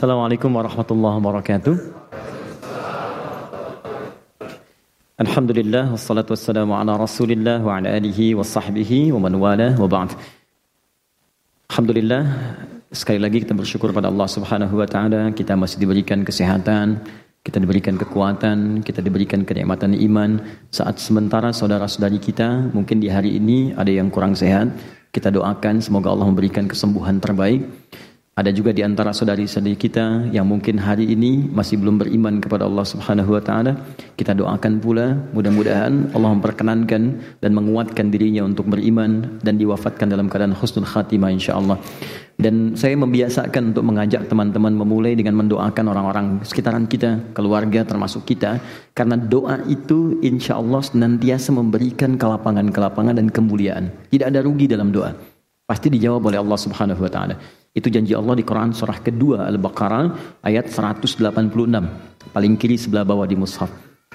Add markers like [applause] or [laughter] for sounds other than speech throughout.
Assalamualaikum warahmatullahi wabarakatuh. Alhamdulillah wassalatu wassalamu ala Rasulillah wa ala alihi wa sahbihi wa man wala wa ba'd. Alhamdulillah sekali lagi kita bersyukur pada Allah Subhanahu wa taala kita masih diberikan kesehatan, kita diberikan kekuatan, kita diberikan kenikmatan iman saat sementara saudara-saudari kita mungkin di hari ini ada yang kurang sehat, kita doakan semoga Allah memberikan kesembuhan terbaik. Ada juga di antara saudari-saudari kita yang mungkin hari ini masih belum beriman kepada Allah Subhanahu wa taala. Kita doakan pula mudah-mudahan Allah memperkenankan dan menguatkan dirinya untuk beriman dan diwafatkan dalam keadaan husnul khatimah insyaallah. Dan saya membiasakan untuk mengajak teman-teman memulai dengan mendoakan orang-orang sekitaran kita, keluarga termasuk kita. Karena doa itu insya Allah senantiasa memberikan kelapangan-kelapangan dan kemuliaan. Tidak ada rugi dalam doa. Pasti dijawab oleh Allah Subhanahu wa taala. Itu janji Allah di Quran surah kedua Al-Baqarah ayat 186. Paling kiri sebelah bawah di mushaf.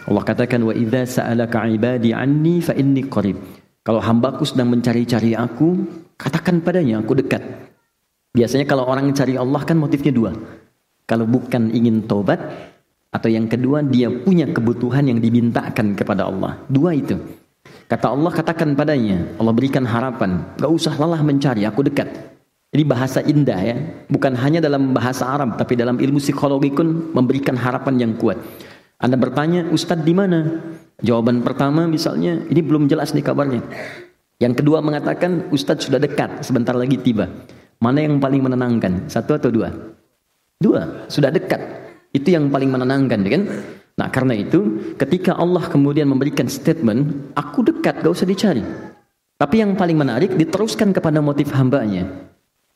Allah katakan wa idza sa'alaka ibadi anni fa inni qarib. Kalau hambaku sedang mencari-cari aku, katakan padanya aku dekat. Biasanya kalau orang cari Allah kan motifnya dua. Kalau bukan ingin tobat atau yang kedua dia punya kebutuhan yang dimintakan kepada Allah. Dua itu. Kata Allah katakan padanya, Allah berikan harapan, gak usah lelah mencari, aku dekat. Ini bahasa indah ya, bukan hanya dalam bahasa Arab, tapi dalam ilmu psikologi pun memberikan harapan yang kuat. Anda bertanya, Ustadz di mana? Jawaban pertama misalnya, ini belum jelas nih kabarnya. Yang kedua mengatakan, Ustadz sudah dekat, sebentar lagi tiba. Mana yang paling menenangkan? Satu atau dua? Dua, sudah dekat. Itu yang paling menenangkan, kan? Nah karena itu, ketika Allah kemudian memberikan statement, aku dekat, gak usah dicari. Tapi yang paling menarik, diteruskan kepada motif hambanya.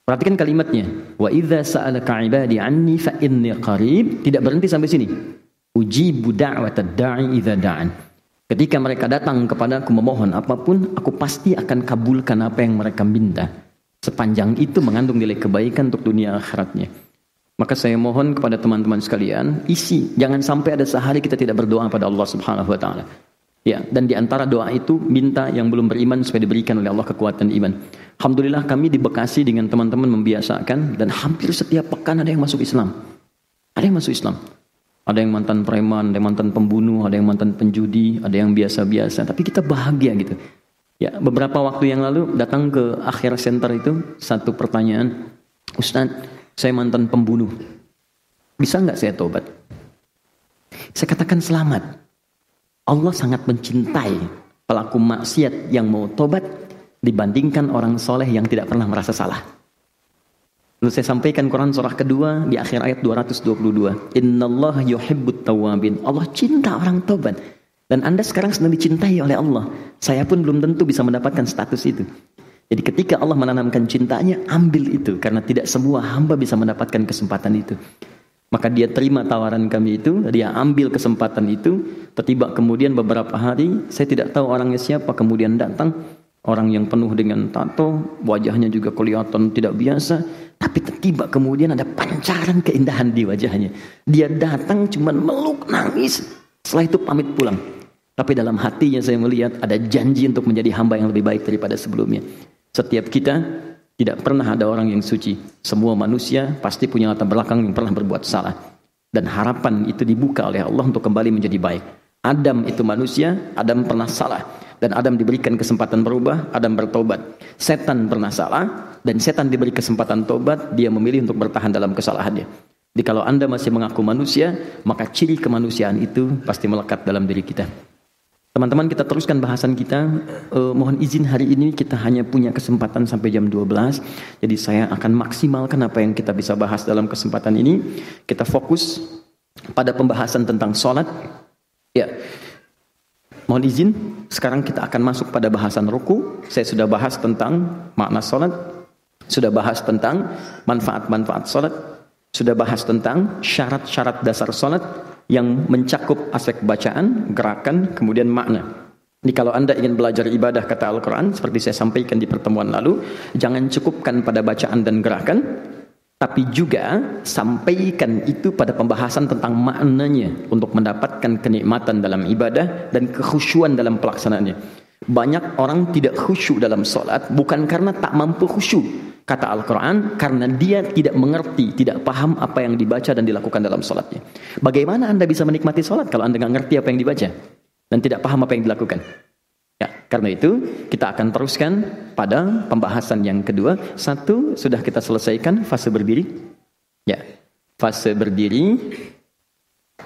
Perhatikan kalimatnya. Wa idza sa'alaka 'ibadi 'anni fa inni qarib. Tidak berhenti sampai sini. Ujibu da'watad da'i idza da'an. Ketika mereka datang kepada aku memohon apa pun, aku pasti akan kabulkan apa yang mereka minta. Sepanjang itu mengandung nilai kebaikan untuk dunia akhiratnya. Maka saya mohon kepada teman-teman sekalian, isi. Jangan sampai ada sehari kita tidak berdoa pada Allah Subhanahu wa taala. Ya, dan di antara doa itu minta yang belum beriman supaya diberikan oleh Allah kekuatan iman. Alhamdulillah kami di Bekasi dengan teman-teman membiasakan dan hampir setiap pekan ada yang masuk Islam. Ada yang masuk Islam. Ada yang mantan preman, ada yang mantan pembunuh, ada yang mantan penjudi, ada yang biasa-biasa. Tapi kita bahagia gitu. Ya, beberapa waktu yang lalu datang ke akhir center itu satu pertanyaan, Ustaz, saya mantan pembunuh. Bisa nggak saya tobat? Saya katakan selamat. Allah sangat mencintai pelaku maksiat yang mau tobat dibandingkan orang soleh yang tidak pernah merasa salah. Lalu saya sampaikan Quran surah kedua di akhir ayat 222. Inna Allah yuhibbut tawabin. Allah cinta orang tobat. Dan Anda sekarang sedang dicintai oleh Allah. Saya pun belum tentu bisa mendapatkan status itu. Jadi ketika Allah menanamkan cintanya, ambil itu. Karena tidak semua hamba bisa mendapatkan kesempatan itu. Maka dia terima tawaran kami itu, dia ambil kesempatan itu, tertiba kemudian beberapa hari, saya tidak tahu orangnya siapa, kemudian datang, Orang yang penuh dengan tato, wajahnya juga kelihatan tidak biasa, tapi tiba kemudian ada pancaran keindahan di wajahnya. Dia datang cuma meluk, nangis, setelah itu pamit pulang. Tapi dalam hatinya saya melihat ada janji untuk menjadi hamba yang lebih baik daripada sebelumnya. Setiap kita tidak pernah ada orang yang suci. Semua manusia pasti punya latar belakang yang pernah berbuat salah. Dan harapan itu dibuka oleh Allah untuk kembali menjadi baik. Adam itu manusia, Adam pernah salah dan Adam diberikan kesempatan berubah, Adam bertobat. Setan pernah salah dan setan diberi kesempatan tobat, dia memilih untuk bertahan dalam kesalahannya. Jadi kalau Anda masih mengaku manusia, maka ciri kemanusiaan itu pasti melekat dalam diri kita. Teman-teman kita teruskan bahasan kita. Eh, mohon izin hari ini kita hanya punya kesempatan sampai jam 12. Jadi saya akan maksimalkan apa yang kita bisa bahas dalam kesempatan ini. Kita fokus pada pembahasan tentang sholat. Ya, Mohon izin, sekarang kita akan masuk pada bahasan ruku. Saya sudah bahas tentang makna salat, sudah bahas tentang manfaat-manfaat salat, sudah bahas tentang syarat-syarat dasar salat yang mencakup aspek bacaan, gerakan, kemudian makna. Jadi kalau Anda ingin belajar ibadah kata Al-Quran, seperti saya sampaikan di pertemuan lalu, jangan cukupkan pada bacaan dan gerakan, tapi juga sampaikan itu pada pembahasan tentang maknanya untuk mendapatkan kenikmatan dalam ibadah dan kekhusyuan dalam pelaksanaannya. Banyak orang tidak khusyuk dalam sholat bukan karena tak mampu khusyuk, kata Al-Quran karena dia tidak mengerti, tidak paham apa yang dibaca dan dilakukan dalam sholatnya. Bagaimana Anda bisa menikmati sholat kalau Anda nggak ngerti apa yang dibaca dan tidak paham apa yang dilakukan? Ya, karena itu kita akan teruskan pada pembahasan yang kedua. Satu, sudah kita selesaikan fase berdiri. Ya, fase berdiri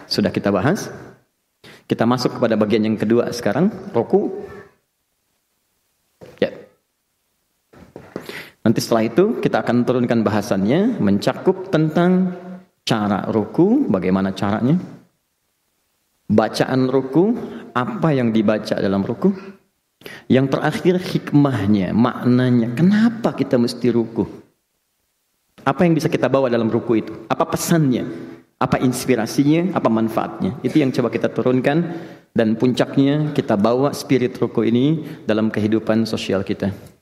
sudah kita bahas. Kita masuk kepada bagian yang kedua sekarang, roku. Nanti setelah itu kita akan turunkan bahasannya mencakup tentang cara ruku, bagaimana caranya. Bacaan ruku, apa yang dibaca dalam ruku. Yang terakhir hikmahnya, maknanya, kenapa kita mesti ruku. Apa yang bisa kita bawa dalam ruku itu? Apa pesannya? Apa inspirasinya? Apa manfaatnya? Itu yang coba kita turunkan dan puncaknya kita bawa spirit ruku ini dalam kehidupan sosial kita.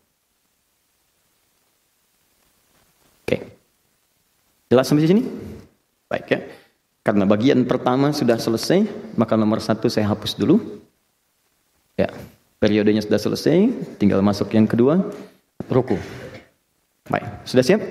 Jelas sampai sini? Baik ya. Karena bagian pertama sudah selesai, maka nomor satu saya hapus dulu. Ya, periodenya sudah selesai, tinggal masuk yang kedua, ruku. Baik, sudah siap?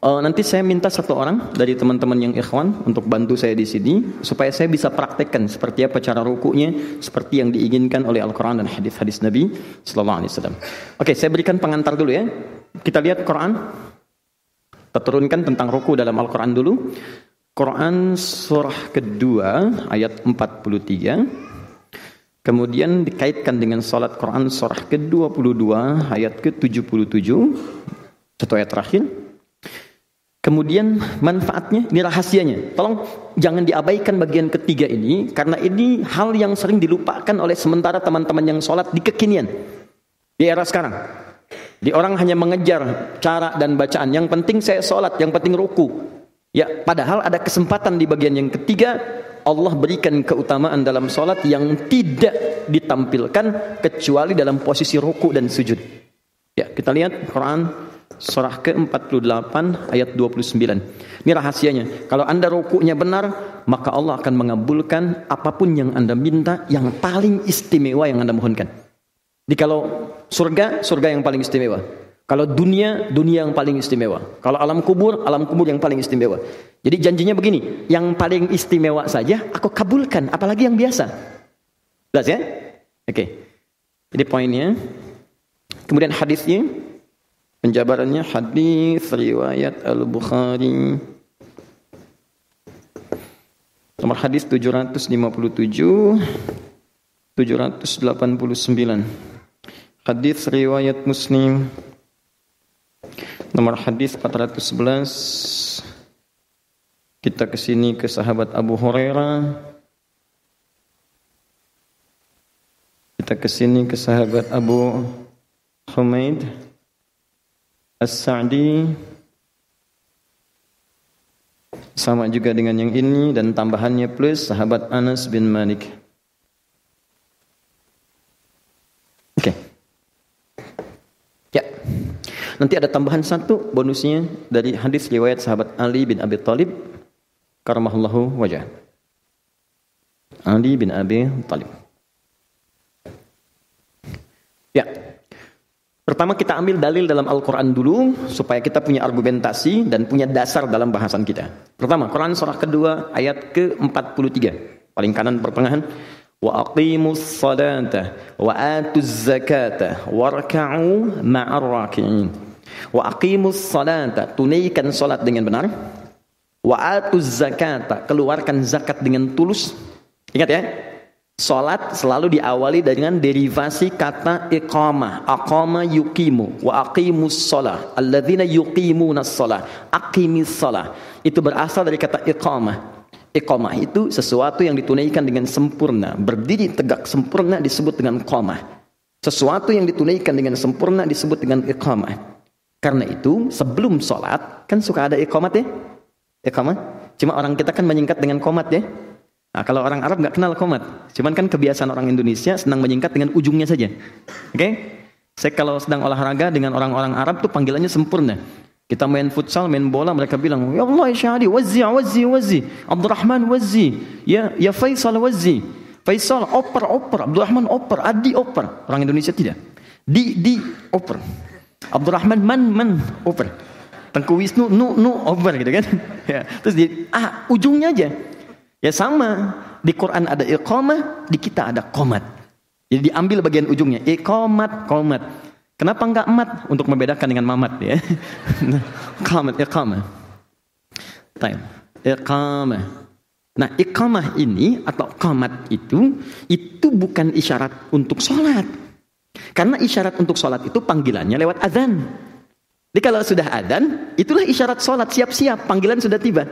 Uh, nanti saya minta satu orang dari teman-teman yang ikhwan untuk bantu saya di sini supaya saya bisa praktekkan seperti apa cara rukunya seperti yang diinginkan oleh Al-Qur'an dan hadis-hadis Nabi sallallahu alaihi wasallam. Oke, saya berikan pengantar dulu ya. Kita lihat Quran kita tentang ruku dalam Al-Quran dulu. Quran surah kedua ayat 43. Kemudian dikaitkan dengan salat Quran surah ke-22 ayat ke-77. Satu ayat terakhir. Kemudian manfaatnya, ini rahasianya. Tolong jangan diabaikan bagian ketiga ini, karena ini hal yang sering dilupakan oleh sementara teman-teman yang sholat di kekinian. Di era sekarang. Di orang hanya mengejar cara dan bacaan. Yang penting saya sholat, yang penting ruku. Ya, padahal ada kesempatan di bagian yang ketiga Allah berikan keutamaan dalam sholat yang tidak ditampilkan kecuali dalam posisi ruku dan sujud. Ya, kita lihat Quran surah ke-48 ayat 29. Ini rahasianya. Kalau Anda rukunya benar, maka Allah akan mengabulkan apa pun yang Anda minta yang paling istimewa yang Anda mohonkan. Jadi kalau surga, surga yang paling istimewa. Kalau dunia, dunia yang paling istimewa. Kalau alam kubur, alam kubur yang paling istimewa. Jadi janjinya begini, yang paling istimewa saja aku kabulkan, apalagi yang biasa. Jelas ya? Oke. Okay. Jadi poinnya. Kemudian hadisnya, penjabarannya hadis riwayat Al-Bukhari. Nomor hadis 757 789. Hadis riwayat Muslim. Nomor hadis 411 kita ke sini ke sahabat Abu Hurairah. Kita ke sini ke sahabat Abu Humaid As-Sa'di. Sama juga dengan yang ini dan tambahannya plus sahabat Anas bin Malik Nanti ada tambahan satu bonusnya dari hadis riwayat sahabat Ali bin Abi Thalib karamahullahu wajah. Ali bin Abi Thalib. Ya. Pertama kita ambil dalil dalam Al-Quran dulu supaya kita punya argumentasi dan punya dasar dalam bahasan kita. Pertama, Quran surah kedua ayat ke-43. Paling kanan pertengahan. Wa aqimus salata wa atuz zakata warka'u ma'ar raki'in. Wa aqimus salata, tunaikan salat dengan benar. Wa atuz zakata, keluarkan zakat dengan tulus. Ingat ya, Salat selalu diawali dengan derivasi kata iqamah. Aqama yuqimu wa aqimus salah. Alladzina yuqimuna salah. Aqimis salah. Itu berasal dari kata iqamah. Iqamah itu sesuatu yang ditunaikan dengan sempurna. Berdiri tegak sempurna disebut dengan qamah. Sesuatu yang ditunaikan dengan sempurna disebut dengan iqamah. Karena itu sebelum sholat kan suka ada ikomat ya, ikomat. Cuma orang kita kan menyingkat dengan komat ya. Nah, kalau orang Arab nggak kenal komat, cuman kan kebiasaan orang Indonesia senang menyingkat dengan ujungnya saja. Oke? Okay? Saya kalau sedang olahraga dengan orang-orang Arab tuh panggilannya sempurna. Kita main futsal, main bola, mereka bilang, Ya Allah, ya Syahadi, wazzi, wazzi, wazzi. Abdurrahman, wazzi. Ya, ya Faisal, wazzi. Faisal, oper, oper. Abdurrahman, oper. Adi, oper. Orang Indonesia tidak. Di, di, oper. Abdurrahman man man over. Tengku Wisnu nu nu over gitu kan. [laughs] ya. Terus di ah ujungnya aja. Ya sama. Di Quran ada iqamah, di kita ada komat. Jadi diambil bagian ujungnya. Iqamat, komat. Kenapa enggak mat? Untuk membedakan dengan mamat ya. [laughs] Qamat, iqamah. Time. Iqamah. Nah, iqamah ini atau qamat itu itu bukan isyarat untuk sholat. Karena isyarat untuk sholat itu panggilannya lewat azan. Jadi kalau sudah azan, itulah isyarat sholat siap-siap, panggilan sudah tiba.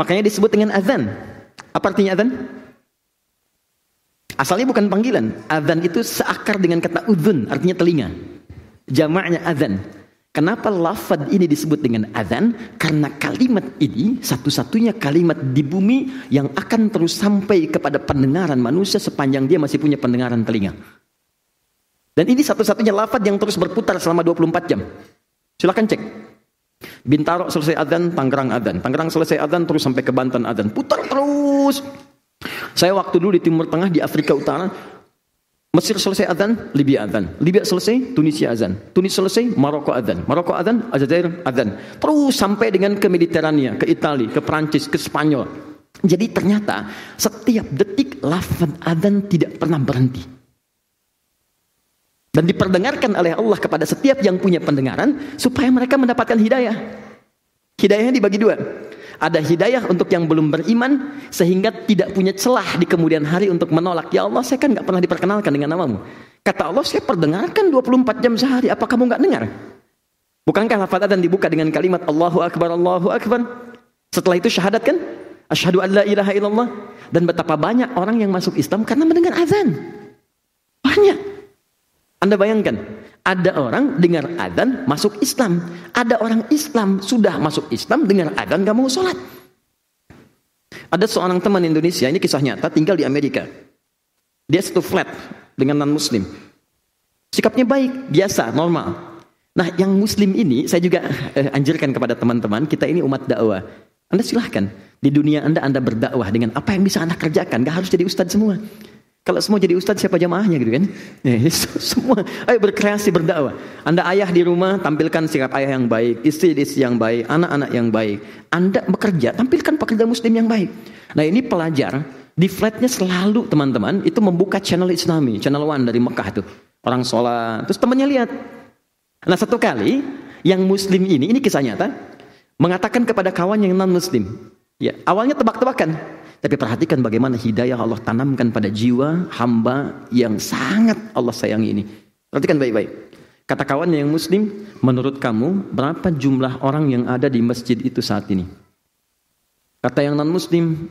Makanya disebut dengan azan. Apa artinya azan? Asalnya bukan panggilan. Azan itu seakar dengan kata udhun, artinya telinga. Jamaknya azan. Kenapa lafad ini disebut dengan azan? Karena kalimat ini satu-satunya kalimat di bumi yang akan terus sampai kepada pendengaran manusia sepanjang dia masih punya pendengaran telinga. Dan ini satu-satunya lafad yang terus berputar selama 24 jam. Silahkan cek. Bintaro selesai azan, Tangerang azan. Tangerang selesai azan, terus sampai ke Banten azan. Putar terus. Saya waktu dulu di Timur Tengah, di Afrika Utara, Mesir selesai azan, Libya azan. Libya selesai, Tunisia azan. Tunis selesai, Maroko azan. Maroko azan, Aljazair azan. Terus sampai dengan ke Mediterania, ke Italia, ke Prancis, ke Spanyol. Jadi ternyata setiap detik lafaz azan tidak pernah berhenti. Dan diperdengarkan oleh Allah kepada setiap yang punya pendengaran supaya mereka mendapatkan hidayah. Hidayahnya dibagi dua. Ada hidayah untuk yang belum beriman sehingga tidak punya celah di kemudian hari untuk menolak. Ya Allah, saya kan nggak pernah diperkenalkan dengan namamu. Kata Allah, saya perdengarkan 24 jam sehari. Apa kamu nggak dengar? Bukankah lafaz dan dibuka dengan kalimat Allahu Akbar, Allahu Akbar? Setelah itu syahadat kan? Asyhadu an la ilaha illallah. Dan betapa banyak orang yang masuk Islam karena mendengar azan. Banyak. Anda bayangkan, ada orang dengar adzan masuk Islam. Ada orang Islam sudah masuk Islam dengar adzan gak mau sholat. Ada seorang teman Indonesia, ini kisah nyata, tinggal di Amerika. Dia satu flat dengan non muslim. Sikapnya baik, biasa, normal. Nah yang muslim ini, saya juga eh, anjurkan kepada teman-teman, kita ini umat dakwah. Anda silahkan, di dunia Anda, Anda berdakwah dengan apa yang bisa Anda kerjakan. Gak harus jadi ustadz semua. Kalau semua jadi ustadz siapa jamaahnya gitu kan? Ya, [laughs] semua ayo berkreasi berdakwah. Anda ayah di rumah tampilkan sikap ayah yang baik, istri istri yang baik, anak-anak yang baik. Anda bekerja tampilkan pekerja muslim yang baik. Nah ini pelajar di flatnya selalu teman-teman itu membuka channel Islami, channel One dari Mekah itu orang sholat. Terus temannya lihat. Nah satu kali yang muslim ini ini kisah nyata mengatakan kepada kawan yang non muslim. Ya awalnya tebak-tebakan. Tapi perhatikan bagaimana hidayah Allah tanamkan pada jiwa hamba yang sangat Allah sayangi ini. Perhatikan baik-baik. Kata kawan yang muslim, menurut kamu berapa jumlah orang yang ada di masjid itu saat ini? Kata yang non muslim,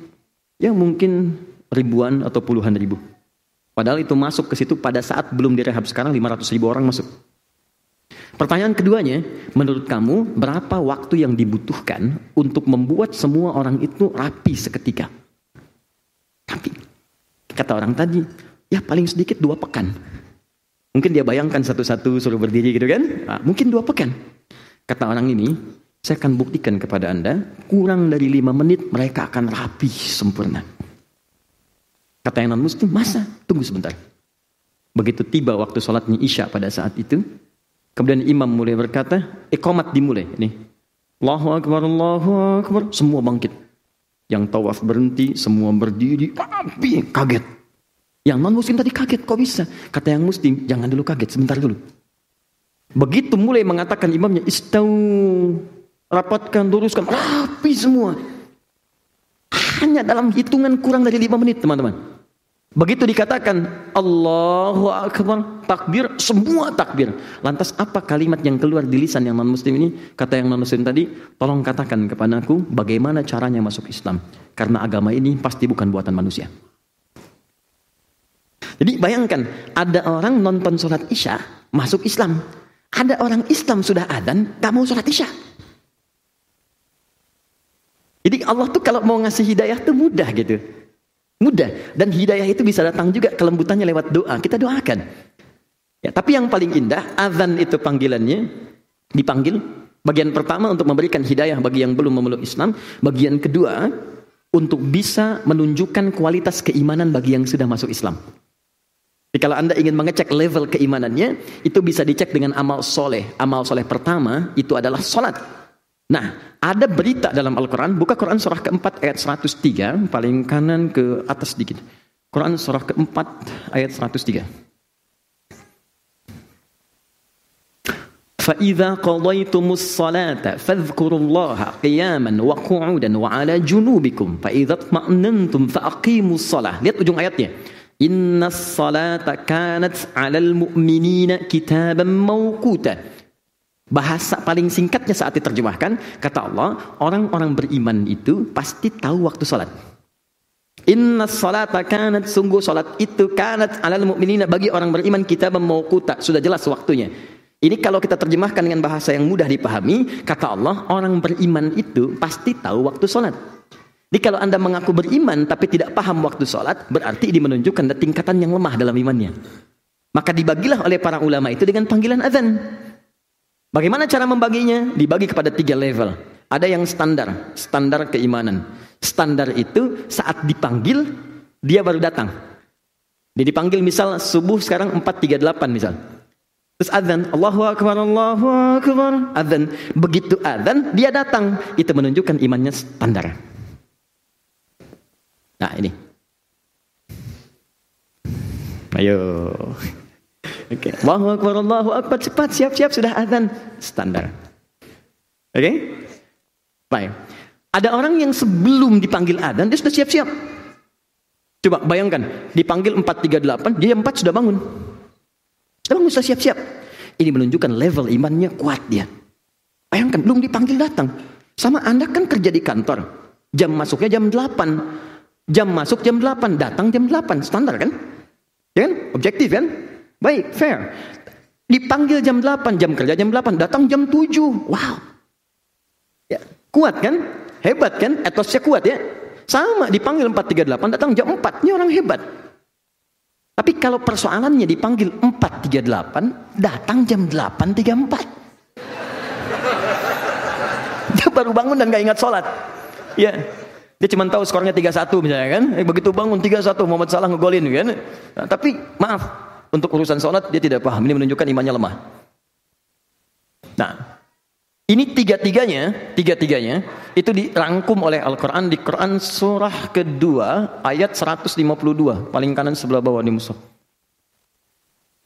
ya mungkin ribuan atau puluhan ribu. Padahal itu masuk ke situ pada saat belum direhab sekarang 500 ribu orang masuk. Pertanyaan keduanya, menurut kamu berapa waktu yang dibutuhkan untuk membuat semua orang itu rapi seketika? Tapi kata orang tadi, ya paling sedikit dua pekan. Mungkin dia bayangkan satu-satu suruh berdiri gitu kan? Nah, mungkin dua pekan. Kata orang ini, saya akan buktikan kepada anda, kurang dari lima menit mereka akan rapi sempurna. Kata yang non-muslim, masa? Tunggu sebentar. Begitu tiba waktu sholatnya Isya pada saat itu, kemudian imam mulai berkata, ikomat dimulai. Ini, Allahu Akbar, Allahu Akbar, semua bangkit. Yang tawaf berhenti, semua berdiri, tapi kaget. Yang non muslim tadi kaget, kok bisa? Kata yang muslim, jangan dulu kaget, sebentar dulu. Begitu mulai mengatakan imamnya, istau, rapatkan, luruskan, rapi semua. Hanya dalam hitungan kurang dari lima menit, teman-teman. Begitu dikatakan Allahu Akbar, takbir, semua takbir. Lantas apa kalimat yang keluar di lisan yang non muslim ini? Kata yang non muslim tadi, tolong katakan kepadaku bagaimana caranya masuk Islam. Karena agama ini pasti bukan buatan manusia. Jadi bayangkan, ada orang nonton sholat isya, masuk Islam. Ada orang Islam sudah adan, gak mau sholat isya. Jadi Allah tuh kalau mau ngasih hidayah tuh mudah gitu. Mudah. Dan hidayah itu bisa datang juga kelembutannya lewat doa. Kita doakan. Ya, tapi yang paling indah, azan itu panggilannya. Dipanggil. Bagian pertama untuk memberikan hidayah bagi yang belum memeluk Islam. Bagian kedua, untuk bisa menunjukkan kualitas keimanan bagi yang sudah masuk Islam. Jadi kalau Anda ingin mengecek level keimanannya, itu bisa dicek dengan amal soleh. Amal soleh pertama itu adalah solat. Nah, ada berita dalam Al-Quran, buka Quran surah keempat ayat 103, paling kanan ke atas sedikit. Quran surah keempat ayat 103. فإذا قضيتم الصلاة فاذكروا الله قياما وقعودا وعلى جنوبكم فإذا اطمأننتم فأقيموا الصلاة lihat ujung ayatnya Inna salata kanat alal mu'minina kitaban mawquta Bahasa paling singkatnya saat diterjemahkan, kata Allah, orang-orang beriman itu pasti tahu waktu salat. Inna salata kanat sungguh salat itu kanat alal mu'minina bagi orang beriman kita mawquta. Sudah jelas waktunya. Ini kalau kita terjemahkan dengan bahasa yang mudah dipahami, kata Allah, orang beriman itu pasti tahu waktu sholat. Jadi kalau anda mengaku beriman tapi tidak paham waktu sholat, berarti ini menunjukkan tingkatan yang lemah dalam imannya. Maka dibagilah oleh para ulama itu dengan panggilan azan. Bagaimana cara membaginya? Dibagi kepada tiga level. Ada yang standar, standar keimanan. Standar itu saat dipanggil, dia baru datang. Dia dipanggil misal subuh sekarang 4.38 misal. Terus azan, Allahu Akbar, Allahu Akbar, azan. Begitu azan, dia datang. Itu menunjukkan imannya standar. Nah ini. Ayo. Oke. Okay. Allahu Akbar, Allahu Akbar. Cepat, siap-siap. Sudah azan. Standar. Oke? Okay? Baik. Ada orang yang sebelum dipanggil azan, dia sudah siap-siap. Coba bayangkan, dipanggil 438, dia 4 sudah bangun. Emang usah siap-siap. Ini menunjukkan level imannya kuat dia. Bayangkan, belum dipanggil datang. Sama Anda kan kerja di kantor. Jam masuknya jam 8. Jam masuk jam 8, datang jam 8. Standar kan? Ya kan? Objektif kan? Baik, fair. Dipanggil jam 8, jam kerja jam 8, datang jam 7. Wow. Ya, kuat kan? Hebat kan? Etosnya kuat ya. Sama dipanggil 438, datang jam 4. Ini orang hebat. Tapi kalau persoalannya dipanggil 438, datang jam 8.34. [laughs] Dia baru bangun dan gak ingat sholat. Ya. Dia cuma tahu skornya 3-1 misalnya kan. Eh, begitu bangun 3-1 Muhammad Salah ngegolin kan. Nah, tapi maaf, untuk urusan sholat dia tidak paham. Ini menunjukkan imannya lemah. Nah, ini tiga-tiganya, tiga-tiganya itu dirangkum oleh Al-Quran di Quran surah kedua ayat 152 paling kanan sebelah bawah di musuh.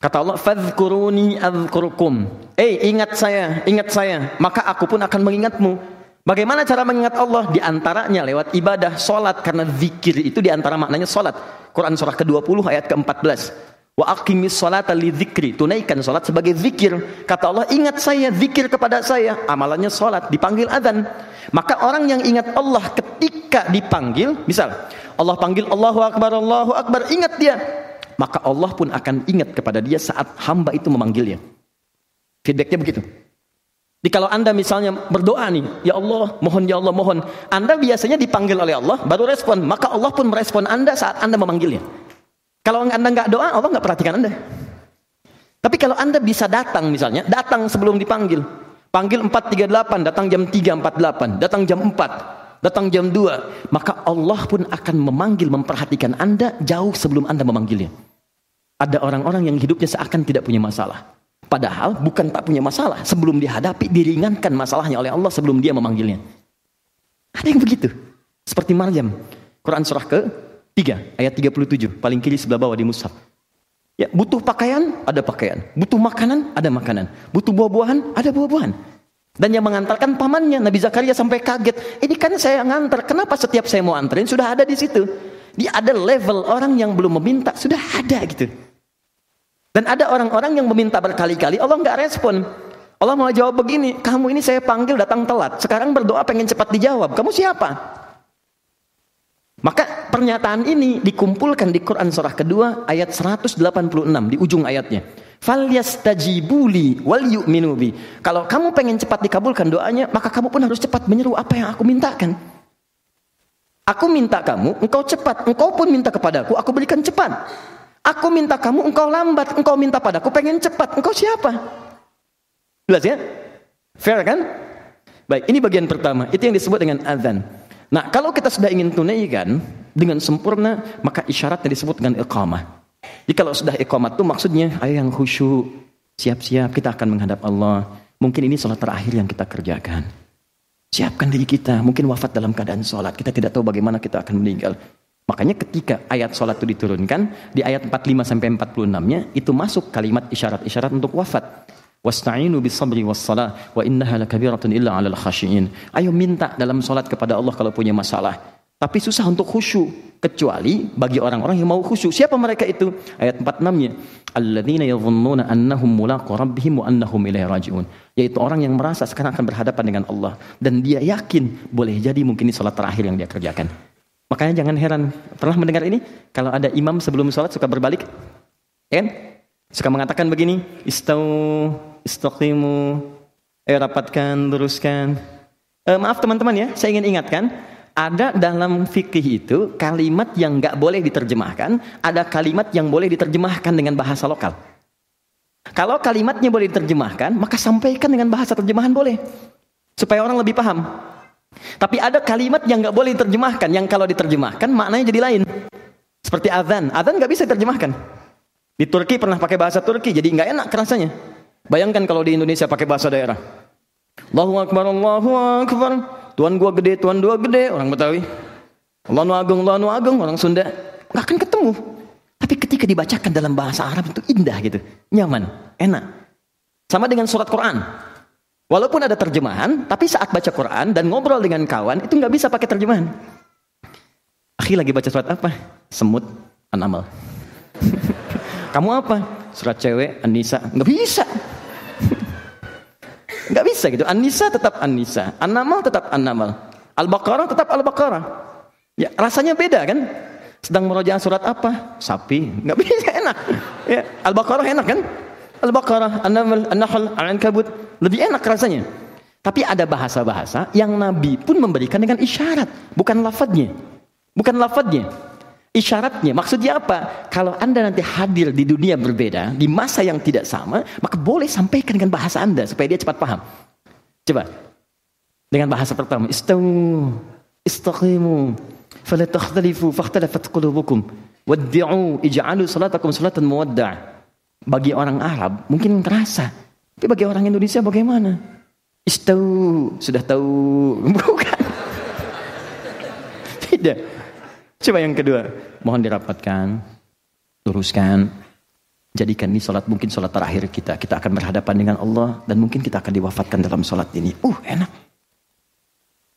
Kata Allah, "Fadhkuruni adzkurkum." Eh, ingat saya, ingat saya, maka aku pun akan mengingatmu. Bagaimana cara mengingat Allah? Di antaranya lewat ibadah, solat. Karena zikir itu di antara maknanya solat. Quran surah ke-20 ayat ke-14. Wa aqimis salata li dzikri. Tunaikan salat sebagai zikir. Kata Allah, ingat saya, zikir kepada saya. Amalannya salat, dipanggil adzan. Maka orang yang ingat Allah ketika dipanggil, misal Allah panggil Allahu Akbar, Allahu Akbar, ingat dia. Maka Allah pun akan ingat kepada dia saat hamba itu memanggilnya. Feedbacknya begitu. Jadi kalau anda misalnya berdoa nih, ya Allah, mohon ya Allah, mohon. Anda biasanya dipanggil oleh Allah, baru respon. Maka Allah pun merespon anda saat anda memanggilnya. Kalau anda nggak doa, Allah nggak perhatikan anda. Tapi kalau anda bisa datang misalnya, datang sebelum dipanggil. Panggil 438, datang jam 3.48, datang jam 4, datang jam 2. Maka Allah pun akan memanggil, memperhatikan anda jauh sebelum anda memanggilnya. Ada orang-orang yang hidupnya seakan tidak punya masalah. Padahal bukan tak punya masalah. Sebelum dihadapi, diringankan masalahnya oleh Allah sebelum dia memanggilnya. Ada yang begitu. Seperti Maryam. Quran surah ke 3 ayat 37 paling kiri sebelah bawah di mushaf. Ya, butuh pakaian, ada pakaian. Butuh makanan, ada makanan. Butuh buah-buahan, ada buah-buahan. Dan yang mengantarkan pamannya Nabi Zakaria sampai kaget. Ini kan saya ngantar. Kenapa setiap saya mau anterin sudah ada di situ? Dia ada level orang yang belum meminta sudah ada gitu. Dan ada orang-orang yang meminta berkali-kali Allah nggak respon. Allah mau jawab begini, kamu ini saya panggil datang telat. Sekarang berdoa pengen cepat dijawab. Kamu siapa? Maka pernyataan ini dikumpulkan di Quran surah kedua ayat 186 di ujung ayatnya. Falyastajibuli wal yu'minu bi. Kalau kamu pengen cepat dikabulkan doanya, maka kamu pun harus cepat menyeru apa yang aku mintakan. Aku minta kamu, engkau cepat, engkau pun minta kepadaku, aku berikan cepat. Aku minta kamu, engkau lambat, engkau minta padaku, pengen cepat, engkau siapa? Jelas ya? Fair kan? Baik, ini bagian pertama. Itu yang disebut dengan azan. Nah, kalau kita sudah ingin tunaikan dengan sempurna, maka isyaratnya disebut dengan iqamah. Jadi kalau sudah iqamat itu maksudnya ayo yang khusyuk, siap-siap kita akan menghadap Allah. Mungkin ini sholat terakhir yang kita kerjakan. Siapkan diri kita, mungkin wafat dalam keadaan sholat. Kita tidak tahu bagaimana kita akan meninggal. Makanya ketika ayat sholat itu diturunkan, di ayat 45 sampai 46-nya, itu masuk kalimat isyarat-isyarat untuk wafat. Wasta'inu bis sabri was salah wa innaha lakabiratun illa 'alal khashiin. Ayo minta dalam salat kepada Allah kalau punya masalah. Tapi susah untuk khusyuk kecuali bagi orang-orang yang mau khusyuk. Siapa mereka itu? Ayat 46-nya. Alladzina yadhunnuna annahum mulaqu rabbihim wa annahum ilaihi raji'un. Yaitu orang yang merasa sekarang akan berhadapan dengan Allah dan dia yakin boleh jadi mungkin ini salat terakhir yang dia kerjakan. Makanya jangan heran, pernah mendengar ini? Kalau ada imam sebelum salat suka berbalik, kan? Suka mengatakan begini, istau istaqimu, eh rapatkan, luruskan. Eh, maaf teman-teman ya, saya ingin ingatkan, ada dalam fikih itu kalimat yang nggak boleh diterjemahkan, ada kalimat yang boleh diterjemahkan dengan bahasa lokal. Kalau kalimatnya boleh diterjemahkan, maka sampaikan dengan bahasa terjemahan boleh. Supaya orang lebih paham. Tapi ada kalimat yang nggak boleh diterjemahkan, yang kalau diterjemahkan maknanya jadi lain. Seperti azan, azan nggak bisa diterjemahkan. Di Turki pernah pakai bahasa Turki, jadi nggak enak rasanya. Bayangkan kalau di Indonesia pakai bahasa daerah. Allahu Akbar, Allahu Akbar. Tuhan gua gede, Tuhan dua gede, orang Betawi. Allah nu agung, Allah nu agung, orang Sunda. Gak akan ketemu. Tapi ketika dibacakan dalam bahasa Arab itu indah gitu. Nyaman, enak. Sama dengan surat Quran. Walaupun ada terjemahan, tapi saat baca Quran dan ngobrol dengan kawan, itu nggak bisa pakai terjemahan. Akhi lagi baca surat apa? Semut, An-Naml. [laughs] Kamu apa? Surat cewek, Anissa. Nggak bisa. Nggak bisa gitu. An-Nisa tetap An-Nisa. An-Namal tetap An-Namal. Al-Baqarah tetap Al-Baqarah. Ya, rasanya beda kan? Sedang merojaah surat apa? Sapi. Nggak [laughs] bisa enak. Ya, Al-Baqarah enak kan? Al-Baqarah, An-Namal, An-Nahl, Al-Ankabut. Lebih enak rasanya. Tapi ada bahasa-bahasa yang Nabi pun memberikan dengan isyarat, bukan lafadznya. Bukan lafadznya. Isyaratnya, maksudnya apa? Kalau Anda nanti hadir di dunia berbeda, di masa yang tidak sama, maka boleh sampaikan dengan bahasa Anda supaya dia cepat paham. Coba. Dengan bahasa pertama, istawu, istaqimu, fala takhtalifu, fakhtalafat qulubukum, waddi'u, ij'alu salatakum salatan muwadda'. Bagi orang Arab mungkin terasa. Tapi bagi orang Indonesia bagaimana? Istawu, sudah tahu. [laughs] Bukan. Tidak. Coba yang kedua, mohon dirapatkan, luruskan, jadikan ini sholat mungkin sholat terakhir kita. Kita akan berhadapan dengan Allah dan mungkin kita akan diwafatkan dalam sholat ini. Uh, enak.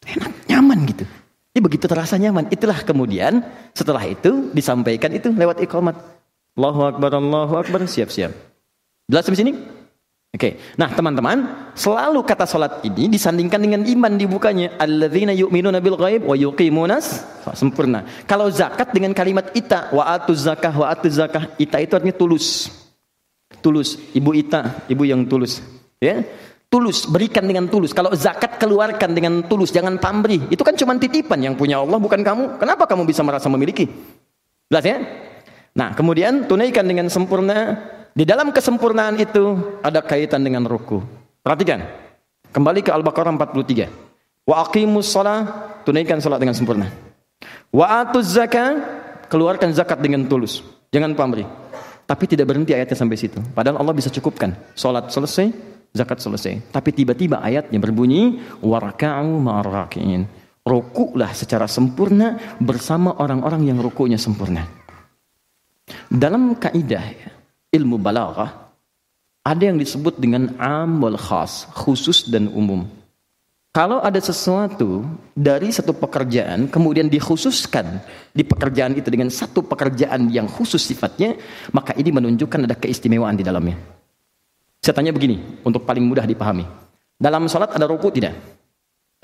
Enak, nyaman gitu. Ini begitu terasa nyaman. Itulah kemudian setelah itu disampaikan itu lewat iqamat. Allahu Akbar, Allahu Akbar, siap-siap. Jelas di sini? Oke. Okay. Nah, teman-teman, selalu kata salat ini disandingkan dengan iman dibukanya. Alladzina yu'minuna bil ghaib wa yuqimunas sempurna. Kalau zakat dengan kalimat ita wa atuz zakah wa atuz zakah. Ita itu artinya tulus. Tulus, Ibu Ita, ibu yang tulus. Ya. Tulus, berikan dengan tulus. Kalau zakat keluarkan dengan tulus, jangan pamrih. Itu kan cuma titipan yang punya Allah bukan kamu. Kenapa kamu bisa merasa memiliki? Jelas ya? Nah, kemudian tunaikan dengan sempurna di dalam kesempurnaan itu ada kaitan dengan ruku. Perhatikan. Kembali ke Al-Baqarah 43. Wa aqimus shalah, tunaikan salat dengan sempurna. Wa atuz zakah, keluarkan zakat dengan tulus. Jangan pamrih. Tapi tidak berhenti ayatnya sampai situ. Padahal Allah bisa cukupkan. Salat selesai, zakat selesai. Tapi tiba-tiba ayatnya berbunyi waraka'u ma'arraki'in. Rukulah secara sempurna bersama orang-orang yang rukunya sempurna. Dalam kaidah ilmu balaghah ada yang disebut dengan am wal khas, khusus dan umum. Kalau ada sesuatu dari satu pekerjaan kemudian dikhususkan di pekerjaan itu dengan satu pekerjaan yang khusus sifatnya, maka ini menunjukkan ada keistimewaan di dalamnya. Saya tanya begini, untuk paling mudah dipahami. Dalam sholat ada ruku tidak?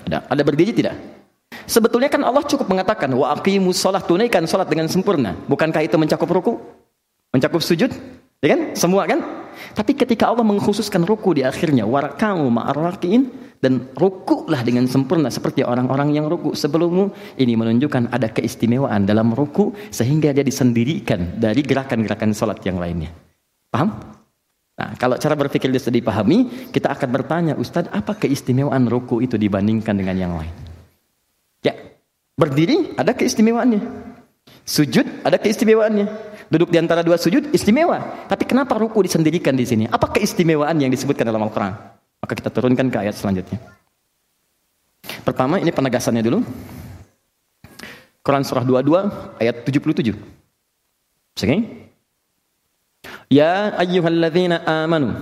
Ada. Ada berdiri tidak? Sebetulnya kan Allah cukup mengatakan wa aqimus sholat tunaikan sholat dengan sempurna. Bukankah itu mencakup ruku? Mencakup sujud? Ya kan? Semua kan? Tapi ketika Allah mengkhususkan ruku di akhirnya, warakamu ma'arrakiin dan rukulah dengan sempurna seperti orang-orang yang ruku sebelummu, ini menunjukkan ada keistimewaan dalam ruku sehingga dia disendirikan dari gerakan-gerakan salat yang lainnya. Paham? Nah, kalau cara berpikir dia sudah dipahami, kita akan bertanya, Ustadz, apa keistimewaan ruku itu dibandingkan dengan yang lain? Ya, berdiri ada keistimewaannya. Sujud ada keistimewaannya. Duduk di antara dua sujud istimewa. Tapi kenapa ruku disendirikan di sini? Apa keistimewaan yang disebutkan dalam Al-Quran? Maka kita turunkan ke ayat selanjutnya. Pertama ini penegasannya dulu. Quran surah 22 ayat 77. Oke? Ya ayyuhalladzina amanu.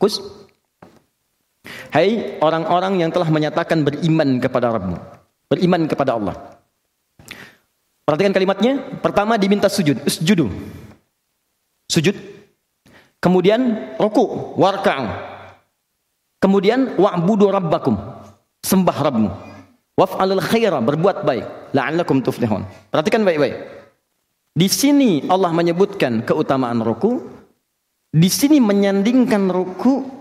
Kus. Hai orang-orang yang telah menyatakan beriman kepada Rabbmu. Beriman kepada Allah. Perhatikan kalimatnya. Pertama diminta sujud. Sujudu. Sujud. Kemudian ruku. Warka'u. Kemudian wa'budu rabbakum. Sembah Rabbmu. Waf'alul khaira. Berbuat baik. La'allakum tuflihun. Perhatikan baik-baik. Di sini Allah menyebutkan keutamaan ruku. Di sini menyandingkan ruku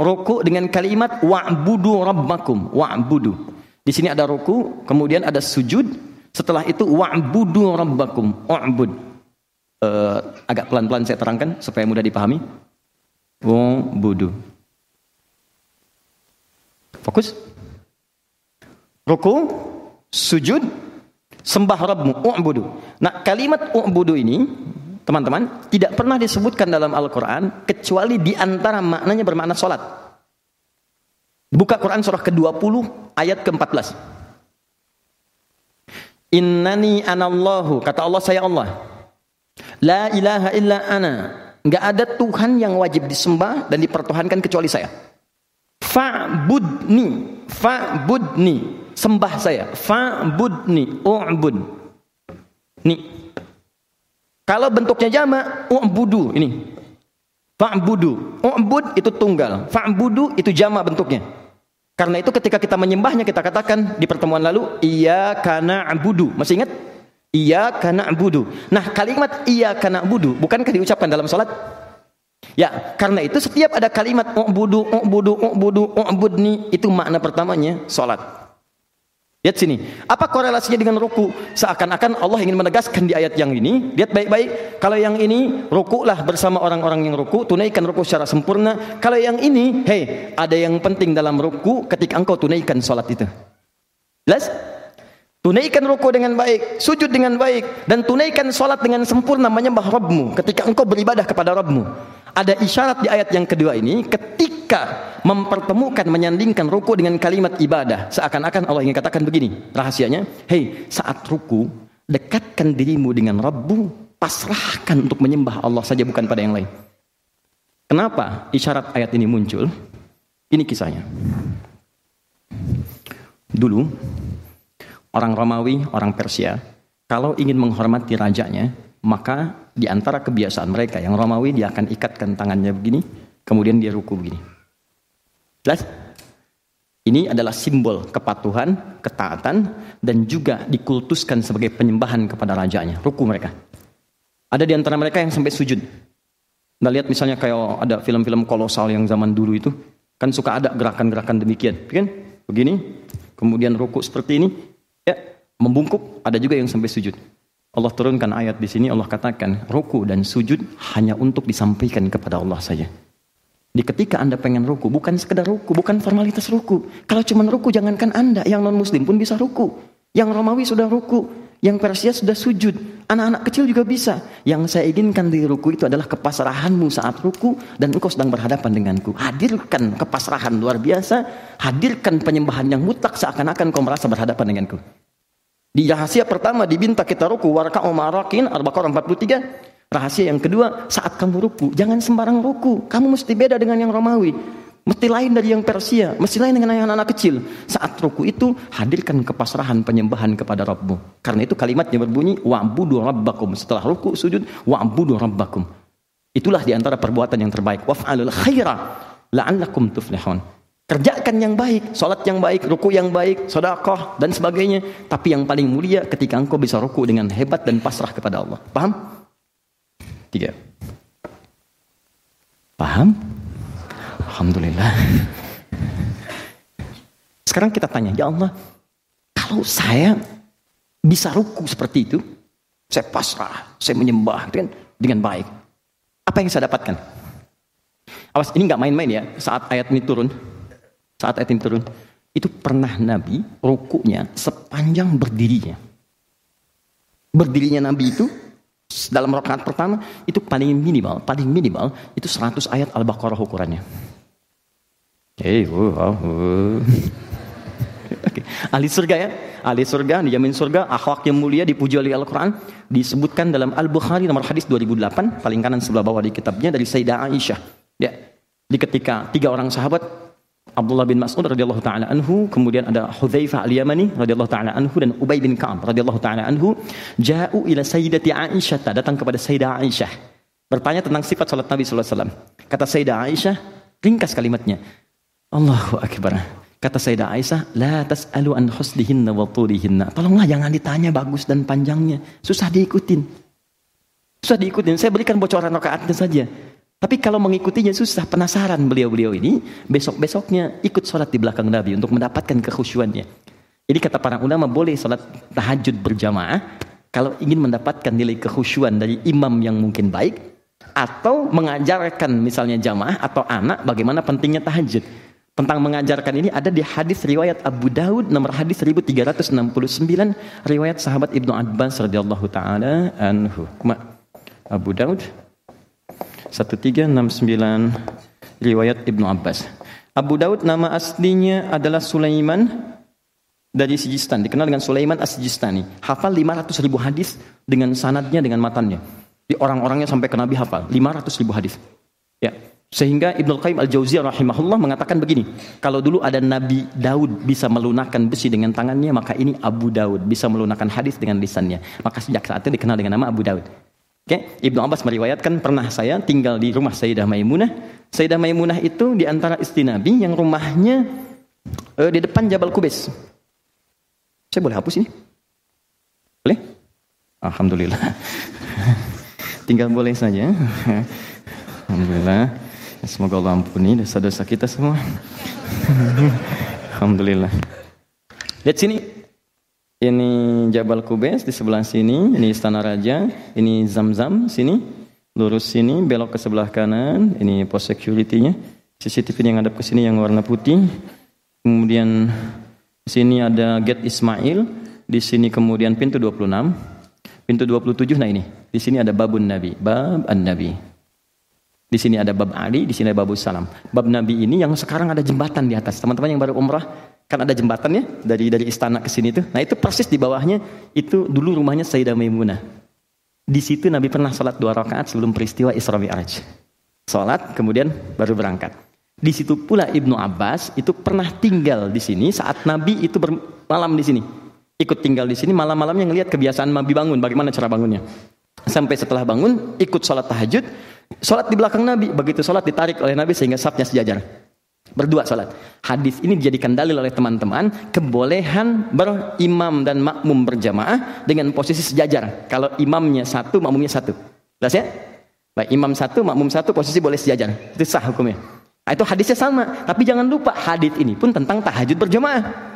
ruku dengan kalimat wa'budu rabbakum. Wa'budu. Di sini ada ruku, kemudian ada sujud. Setelah itu wa'budu rabbakum. Wa'bud. Uh, agak pelan-pelan saya terangkan supaya mudah dipahami. Wa'budu. Fokus. Ruku, sujud, sembah Rabbmu, u'budu. Nah, kalimat u'budu ini, teman-teman, tidak pernah disebutkan dalam Al-Quran, kecuali di antara maknanya bermakna sholat. Buka Quran surah ke-20 ayat ke-14. Innani anallahu, kata Allah saya Allah. La ilaha illa ana. Enggak ada Tuhan yang wajib disembah dan dipertuhankan kecuali saya. Fa'budni, fa'budni, sembah saya. Fa'budni, u'bud. Nih. Kalau bentuknya jama, u'budu ini. Fa'budu. U'bud itu tunggal. Fa'budu itu jama bentuknya. Karena itu ketika kita menyembahnya kita katakan di pertemuan lalu iya karena abudu. Masih ingat? Iya karena abudu. Nah kalimat iya karena abudu bukankah diucapkan dalam sholat? Ya, karena itu setiap ada kalimat u'budu, u'budu, u'budu, u'budni itu makna pertamanya sholat. Lihat sini, apa korelasinya dengan ruku? Seakan-akan Allah ingin menegaskan di ayat yang ini. Lihat baik-baik, kalau yang ini rukulah bersama orang-orang yang ruku, tunaikan ruku secara sempurna. Kalau yang ini, hei, ada yang penting dalam ruku ketika engkau tunaikan sholat itu. Jelas? Tunaikan ruku dengan baik, sujud dengan baik, dan tunaikan sholat dengan sempurna menyembah Rabbmu ketika engkau beribadah kepada Rabbmu. Ada isyarat di ayat yang kedua ini ketika mempertemukan menyandingkan ruku dengan kalimat ibadah seakan-akan Allah ingin katakan begini rahasianya hei saat ruku dekatkan dirimu dengan Rabbu pasrahkan untuk menyembah Allah saja bukan pada yang lain. Kenapa isyarat ayat ini muncul? Ini kisahnya. Dulu orang Romawi orang Persia kalau ingin menghormati rajanya maka di antara kebiasaan mereka yang Romawi dia akan ikatkan tangannya begini kemudian dia ruku begini Jelas? Ini adalah simbol kepatuhan, ketaatan, dan juga dikultuskan sebagai penyembahan kepada rajanya, ruku mereka. Ada di antara mereka yang sampai sujud. Nah lihat misalnya kayak ada film-film kolosal yang zaman dulu itu, kan suka ada gerakan-gerakan demikian, kan? Begini, kemudian ruku seperti ini, ya membungkuk, ada juga yang sampai sujud. Allah turunkan ayat di sini, Allah katakan, ruku dan sujud hanya untuk disampaikan kepada Allah saja. Di ketika Anda pengen ruku, bukan sekedar ruku, bukan formalitas ruku. Kalau cuma ruku, jangankan Anda, yang non-muslim pun bisa ruku. Yang Romawi sudah ruku, yang Persia sudah sujud. Anak-anak kecil juga bisa. Yang saya inginkan di ruku itu adalah kepasrahanmu saat ruku dan engkau sedang berhadapan denganku. Hadirkan kepasrahan luar biasa, hadirkan penyembahan yang mutlak seakan-akan kau merasa berhadapan denganku. Di rahasia pertama diminta kita ruku warka'u ma'arakin Al-Baqarah 43 Rahasia yang kedua, saat kamu ruku, jangan sembarang ruku. Kamu mesti beda dengan yang Romawi. Mesti lain dari yang Persia, mesti lain dengan anak-anak kecil. Saat ruku itu, hadirkan kepasrahan penyembahan kepada Rabbu. Karena itu kalimatnya berbunyi, wa'budu rabbakum. Setelah ruku, sujud, wa'budu rabbakum. Itulah di antara perbuatan yang terbaik. Waf'alul khaira la'allakum tuflihun. Kerjakan yang baik, sholat yang baik, ruku yang baik, sodakoh, dan sebagainya. Tapi yang paling mulia ketika engkau bisa ruku dengan hebat dan pasrah kepada Allah. Paham? Tiga. Paham? Alhamdulillah. Sekarang kita tanya, ya Allah, kalau saya bisa ruku seperti itu, saya pasrah, saya menyembah dengan, dengan baik. Apa yang saya dapatkan? Awas, ini nggak main-main ya. Saat ayat ini turun, saat ayat ini turun, itu pernah Nabi rukunya sepanjang berdirinya. berdirinya Nabi itu dalam rakaat pertama itu paling minimal, paling minimal itu 100 ayat Al-Baqarah ukurannya. Hey, wow, wow. Okay. Ahli surga ya, ahli surga dijamin surga, akhlak yang mulia dipuji oleh Al-Quran disebutkan dalam Al-Bukhari nomor hadis 2008 paling kanan sebelah bawah di kitabnya dari Sayyidah Aisyah. Ya, di ketika tiga orang sahabat Abdullah bin Mas'ud radhiyallahu taala anhu, kemudian ada Hudzaifah al-Yamani radhiyallahu taala anhu dan Ubay bin Ka'ab radhiyallahu taala anhu ja'u ila Sayyidati Aisyah, datang kepada Sayyidah Aisyah. Bertanya tentang sifat salat Nabi sallallahu alaihi wasallam. Kata Sayyidah Aisyah, ringkas kalimatnya. Allahu akbar. Kata Sayyidah Aisyah, la tas'alu an husnihinna wa tulihinna. Tolonglah jangan ditanya bagus dan panjangnya. Susah diikutin. Susah diikutin. Saya berikan bocoran rakaatnya saja. Tapi kalau mengikutinya susah, penasaran beliau-beliau ini, besok-besoknya ikut sholat di belakang Nabi untuk mendapatkan kekhusyuannya. Jadi kata para ulama boleh sholat tahajud berjamaah kalau ingin mendapatkan nilai kekhusyuan dari imam yang mungkin baik atau mengajarkan misalnya jamaah atau anak bagaimana pentingnya tahajud. Tentang mengajarkan ini ada di hadis riwayat Abu Daud nomor hadis 1369 riwayat sahabat Ibnu Abbas radhiyallahu taala anhu. Abu Daud 1369 riwayat Ibnu Abbas. Abu Daud nama aslinya adalah Sulaiman dari Sijistan, dikenal dengan Sulaiman As-Sijistani. Hafal 500 ribu hadis dengan sanadnya, dengan matannya. Di orang-orangnya sampai ke Nabi hafal 500 ribu hadis. Ya. Sehingga Ibnu Qayyim Al-Jauziyah rahimahullah mengatakan begini, kalau dulu ada Nabi Daud bisa melunakkan besi dengan tangannya, maka ini Abu Daud bisa melunakkan hadis dengan lisannya. Maka sejak saat itu dikenal dengan nama Abu Daud. Okay? Ibnu Abbas meriwayatkan pernah saya tinggal di rumah Sayyidah Maimunah. Sayyidah Maimunah itu di antara istri Nabi yang rumahnya uh, di depan Jabal Kubes. Saya boleh hapus ini? Boleh? Alhamdulillah. [laughs] tinggal boleh saja. [laughs] Alhamdulillah. Semoga Allah ampuni dosa-dosa kita semua. Alhamdulillah. Lihat sini. Ini Jabal Kubes di sebelah sini, ini Istana Raja, ini Zam-Zam sini, lurus sini, belok ke sebelah kanan, ini pos security-nya. CCTV yang ngadap ke sini yang warna putih. Kemudian sini ada Gate Ismail, di sini kemudian pintu 26. Pintu 27 nah ini. Di sini ada babun Nabi, bab An-Nabi. Di sini ada bab Ali, di sini ada babus Salam. Bab Nabi ini yang sekarang ada jembatan di atas. Teman-teman yang baru umrah, Kan ada jembatannya dari dari istana ke sini tuh. Nah itu persis di bawahnya itu dulu rumahnya Sayyidah Maimunah. Di situ Nabi pernah sholat dua rakaat sebelum peristiwa Isra Mi'raj. Sholat kemudian baru berangkat. Di situ pula Ibnu Abbas itu pernah tinggal di sini saat Nabi itu bermalam di sini. Ikut tinggal di sini malam-malamnya ngelihat kebiasaan Nabi bangun, bagaimana cara bangunnya. Sampai setelah bangun ikut sholat tahajud, sholat di belakang Nabi. Begitu sholat ditarik oleh Nabi sehingga sapnya sejajar. Berdua sholat. Hadis ini dijadikan dalil oleh teman-teman kebolehan berimam dan makmum berjamaah dengan posisi sejajar. Kalau imamnya satu, makmumnya satu. Jelas ya? Baik, imam satu, makmum satu, posisi boleh sejajar. Itu sah hukumnya. Nah, itu hadisnya sama. Tapi jangan lupa hadis ini pun tentang tahajud berjamaah.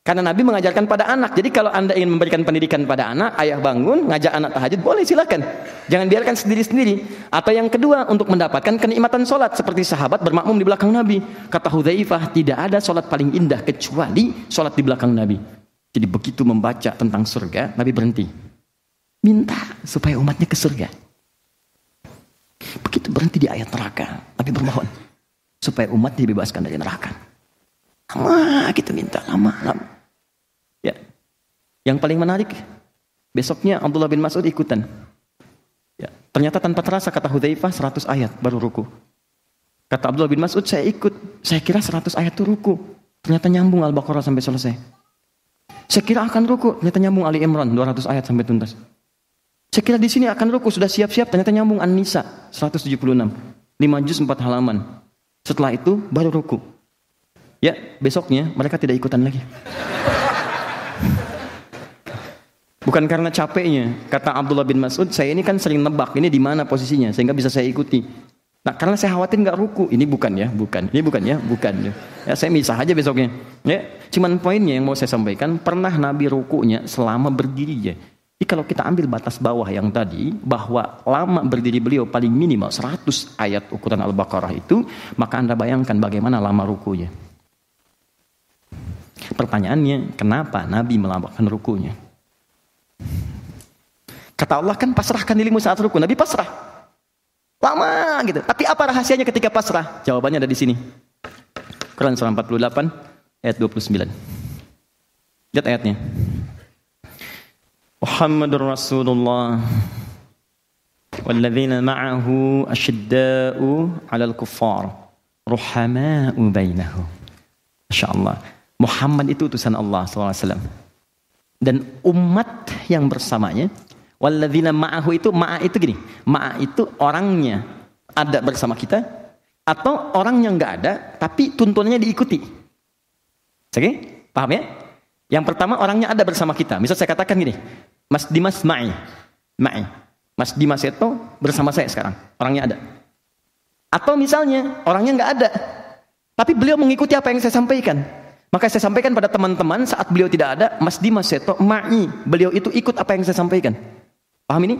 Karena Nabi mengajarkan pada anak. Jadi kalau anda ingin memberikan pendidikan pada anak, ayah bangun, ngajak anak tahajud, boleh silakan. Jangan biarkan sendiri-sendiri. Atau yang kedua, untuk mendapatkan kenikmatan sholat. Seperti sahabat bermakmum di belakang Nabi. Kata Hudzaifah, tidak ada sholat paling indah kecuali sholat di belakang Nabi. Jadi begitu membaca tentang surga, Nabi berhenti. Minta supaya umatnya ke surga. Begitu berhenti di ayat neraka, Nabi bermohon. Supaya umat dibebaskan dari neraka. Lama kita minta, lama, lama. Ya. Yang paling menarik, besoknya Abdullah bin Mas'ud ikutan. Ya. Ternyata tanpa terasa kata Hudzaifah 100 ayat baru ruku. Kata Abdullah bin Mas'ud, saya ikut. Saya kira 100 ayat itu ruku. Ternyata nyambung Al-Baqarah sampai selesai. Saya kira akan ruku, ternyata nyambung Ali Imran 200 ayat sampai tuntas. Saya kira di sini akan ruku, sudah siap-siap, ternyata nyambung An-Nisa 176. 5 juz 4 halaman. Setelah itu baru ruku. Ya, besoknya mereka tidak ikutan lagi. Bukan karena capeknya, kata Abdullah bin Mas'ud, saya ini kan sering nebak ini di mana posisinya sehingga bisa saya ikuti. Nah, karena saya khawatir nggak ruku, ini bukan ya, bukan, ini bukan ya, bukan ya. Ya, saya misah aja besoknya. Ya, cuman poinnya yang mau saya sampaikan, pernah Nabi rukunya selama berdiri ya. Jadi kalau kita ambil batas bawah yang tadi, bahwa lama berdiri beliau paling minimal 100 ayat ukuran Al-Baqarah itu, maka Anda bayangkan bagaimana lama rukunya. Pertanyaannya, kenapa Nabi melambangkan rukunya? Kata Allah kan pasrahkan dirimu saat ruku. Nabi pasrah. Lama gitu. Tapi apa rahasianya ketika pasrah? Jawabannya ada di sini. Quran surah 48 ayat 29. Lihat ayatnya. Muhammadur Rasulullah والذين معه أشداء على الكفار رحماء بينهم Masya Allah Muhammad itu utusan Allah SAW dan umat yang bersamanya walladzina ma'ahu itu ma'a itu gini ma'a itu orangnya ada bersama kita atau orang yang nggak ada tapi tuntunannya diikuti. Oke? Okay? paham ya? Yang pertama orangnya ada bersama kita. Misal saya katakan gini Mas Dimas ma'i. Ma'i. Mas Dimas itu bersama saya sekarang, orangnya ada. Atau misalnya orangnya nggak ada, tapi beliau mengikuti apa yang saya sampaikan. Maka saya sampaikan pada teman-teman saat beliau tidak ada, Mas Dimas itu ma'i, beliau itu ikut apa yang saya sampaikan. Paham ini?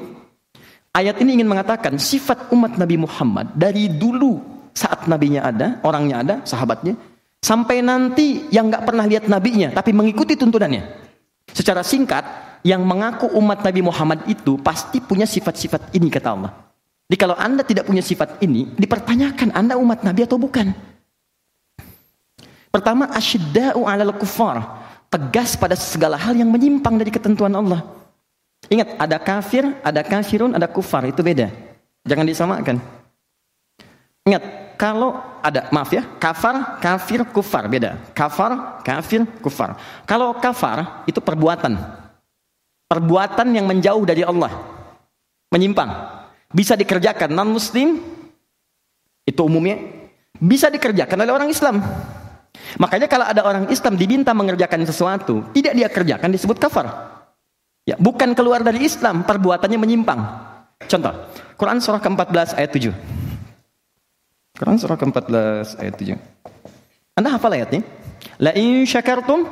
Ayat ini ingin mengatakan sifat umat Nabi Muhammad dari dulu saat nabinya ada, orangnya ada, sahabatnya, sampai nanti yang nggak pernah lihat nabinya tapi mengikuti tuntunannya. Secara singkat, yang mengaku umat Nabi Muhammad itu pasti punya sifat-sifat ini kata Allah. Jadi kalau anda tidak punya sifat ini, dipertanyakan anda umat Nabi atau bukan. Pertama, asyidda'u alal kufar. Tegas pada segala hal yang menyimpang dari ketentuan Allah. Ingat, ada kafir, ada kafirun, ada kufar. Itu beda. Jangan disamakan. Ingat, kalau ada, maaf ya, kafar, kafir, kufar. Beda. Kafar, kafir, kufar. Kalau kafar, itu perbuatan perbuatan yang menjauh dari Allah, menyimpang, bisa dikerjakan non muslim itu umumnya bisa dikerjakan oleh orang Islam. Makanya kalau ada orang Islam diminta mengerjakan sesuatu, tidak dia kerjakan disebut kafar. Ya, bukan keluar dari Islam, perbuatannya menyimpang. Contoh, Quran surah ke-14 ayat 7. Quran surah ke-14 ayat 7. Anda hafal ayatnya? La in syakartum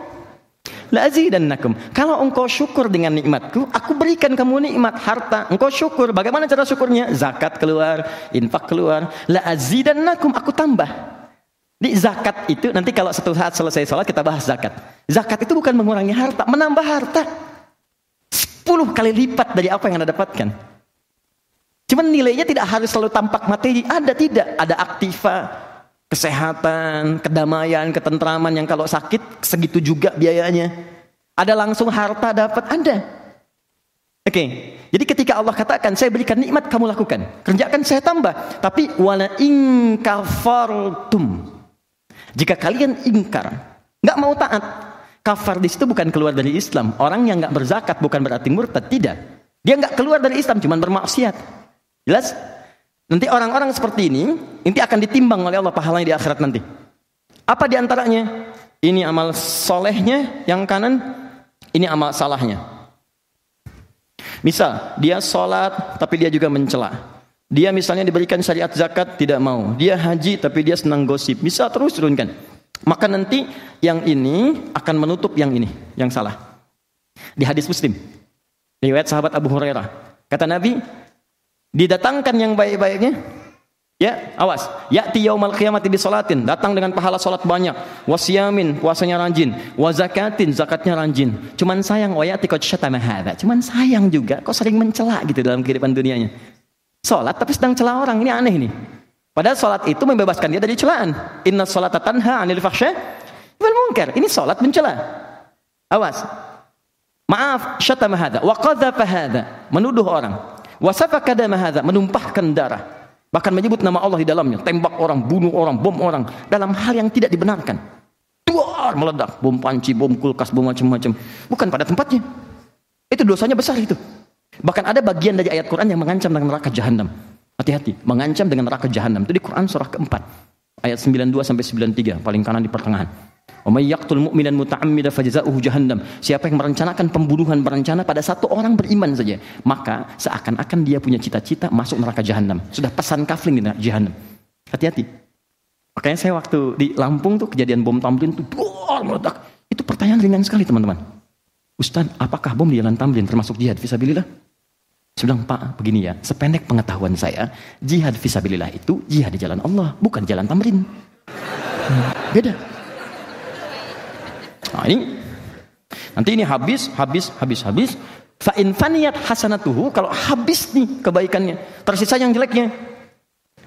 La azidannakum. Kalau engkau syukur dengan nikmatku, aku berikan kamu nikmat harta. Engkau syukur. Bagaimana cara syukurnya? Zakat keluar, infak keluar. La azidannakum, aku tambah. Di zakat itu nanti kalau satu saat selesai sholat kita bahas zakat. Zakat itu bukan mengurangi harta, menambah harta. Sepuluh kali lipat dari apa yang Anda dapatkan. Cuman nilainya tidak harus selalu tampak materi. Ada tidak? Ada aktiva, kesehatan, kedamaian, ketentraman yang kalau sakit segitu juga biayanya. Ada langsung harta dapat Anda. Oke, okay. jadi ketika Allah katakan saya berikan nikmat kamu lakukan, kerjakan saya tambah. Tapi wala ingkafartum. Jika kalian ingkar, nggak mau taat, kafar di situ bukan keluar dari Islam. Orang yang nggak berzakat bukan berarti murtad, tidak. Dia nggak keluar dari Islam, cuma bermaksiat. Jelas? Nanti orang-orang seperti ini, nanti akan ditimbang oleh Allah pahalanya di akhirat nanti. Apa di antaranya? Ini amal solehnya yang kanan, ini amal salahnya. Misal, dia sholat tapi dia juga mencela. Dia misalnya diberikan syariat zakat tidak mau. Dia haji tapi dia senang gosip. Bisa terus turunkan. Maka nanti yang ini akan menutup yang ini, yang salah. Di hadis Muslim, riwayat sahabat Abu Hurairah. Kata Nabi, Didatangkan yang baik-baiknya. Ya, awas. Ya'ti yaumal qiyamati bi salatin, datang dengan pahala salat banyak, wasiyamin, puasanya rajin, wa zakatin, zakatnya rajin. Cuman sayang wa ya'ti hadza. Cuman sayang juga kok sering mencela gitu dalam kehidupan dunianya. Salat tapi sedang cela orang, ini aneh ini. Padahal salat itu membebaskan dia dari celaan. Inna salata tanha 'anil fahsya wal munkar. Ini salat mencela. Awas. Maaf, syatama hadza wa hadza, menuduh orang. Wasafaka hadza, menumpahkan darah. Bahkan menyebut nama Allah di dalamnya, tembak orang, bunuh orang, bom orang dalam hal yang tidak dibenarkan. Tuar meledak, bom panci, bom kulkas, bom macam-macam. Bukan pada tempatnya. Itu dosanya besar itu. Bahkan ada bagian dari ayat Quran yang mengancam dengan neraka jahanam. Hati-hati, mengancam dengan neraka jahanam. Itu di Quran surah keempat. Ayat 92 sampai 93, paling kanan di pertengahan. jahannam. Siapa yang merencanakan pembunuhan berencana pada satu orang beriman saja, maka seakan-akan dia punya cita-cita masuk neraka jahanam. Sudah pesan kafling di jahanam. Hati-hati. Makanya saya waktu di Lampung tuh kejadian bom Tamrin tuh meledak. Itu pertanyaan ringan sekali teman-teman. Ustaz, apakah bom di jalan Tamrin termasuk jihad visabilillah? Saya bilang, Pak, begini ya, sependek pengetahuan saya, jihad visabilillah itu jihad di jalan Allah, bukan jalan Tamrin. Hmm, beda. Nah ini nanti ini habis, habis, habis, habis. Fa in faniyat hasanatuhu kalau habis nih kebaikannya, tersisa yang jeleknya.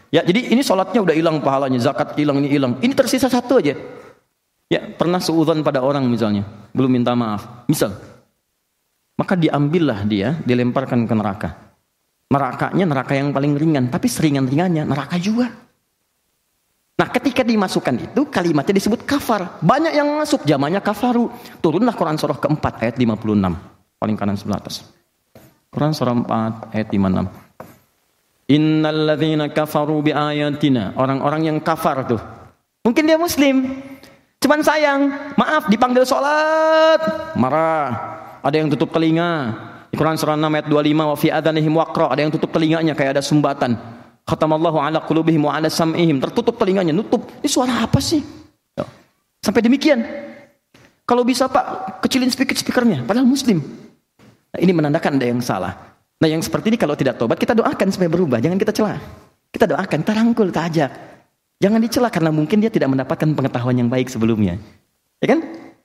Ya, jadi ini sholatnya udah hilang pahalanya, zakat hilang ini hilang. Ini tersisa satu aja. Ya, pernah seudon pada orang misalnya, belum minta maaf. Misal, maka diambillah dia, dilemparkan ke neraka. Nerakanya neraka yang paling ringan, tapi seringan-ringannya neraka juga. Nah ketika dimasukkan itu kalimatnya disebut kafar. Banyak yang masuk zamannya kafaru. Turunlah Quran surah keempat ayat 56 paling kanan sebelah atas. Quran surah 4 ayat 56. Innalladzina kafaru bi ayatina. Orang-orang yang kafar tuh. Mungkin dia muslim. Cuman sayang, maaf dipanggil sholat, marah. Ada yang tutup telinga. Di Quran surah 6 ayat 25 wa fi adanihim waqra. Ada yang tutup telinganya kayak ada sumbatan. Khatamallahu ala qulubihim wa ala sam'ihim. Tertutup telinganya, nutup. Ini suara apa sih? Sampai demikian. Kalau bisa Pak, kecilin speaker-speakernya. Padahal muslim. Nah, ini menandakan ada yang salah. Nah yang seperti ini kalau tidak tobat kita doakan supaya berubah. Jangan kita celah. Kita doakan, kita rangkul, ajak. Jangan dicela karena mungkin dia tidak mendapatkan pengetahuan yang baik sebelumnya. Ya kan?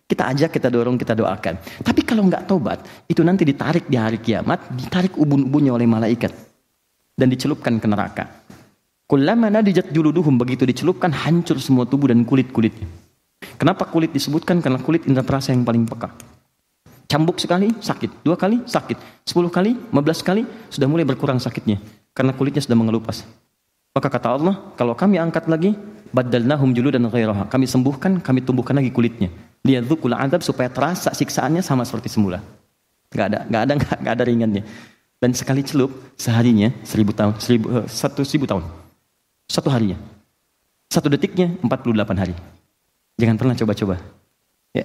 Kita ajak, kita dorong, kita doakan. Tapi kalau nggak tobat, itu nanti ditarik di hari kiamat, ditarik ubun-ubunnya oleh malaikat. Dan dicelupkan ke neraka. Kullama nadijat juluduhum begitu dicelupkan hancur semua tubuh dan kulit-kulitnya. Kenapa kulit disebutkan? Karena kulit indra perasa yang paling peka. Cambuk sekali, sakit. Dua kali, sakit. Sepuluh kali, lima belas kali, sudah mulai berkurang sakitnya. Karena kulitnya sudah mengelupas. Maka kata Allah, kalau kami angkat lagi, badalnahum dan ghairaha. Kami sembuhkan, kami tumbuhkan lagi kulitnya. Liyadzukul adab supaya terasa siksaannya sama seperti semula. Gak ada, gak ada, gak, gak ada ringannya. Dan sekali celup, seharinya seribu tahun, seribu, uh, satu seribu tahun. Satu harinya. Satu detiknya, 48 hari. Jangan pernah coba-coba. Ya.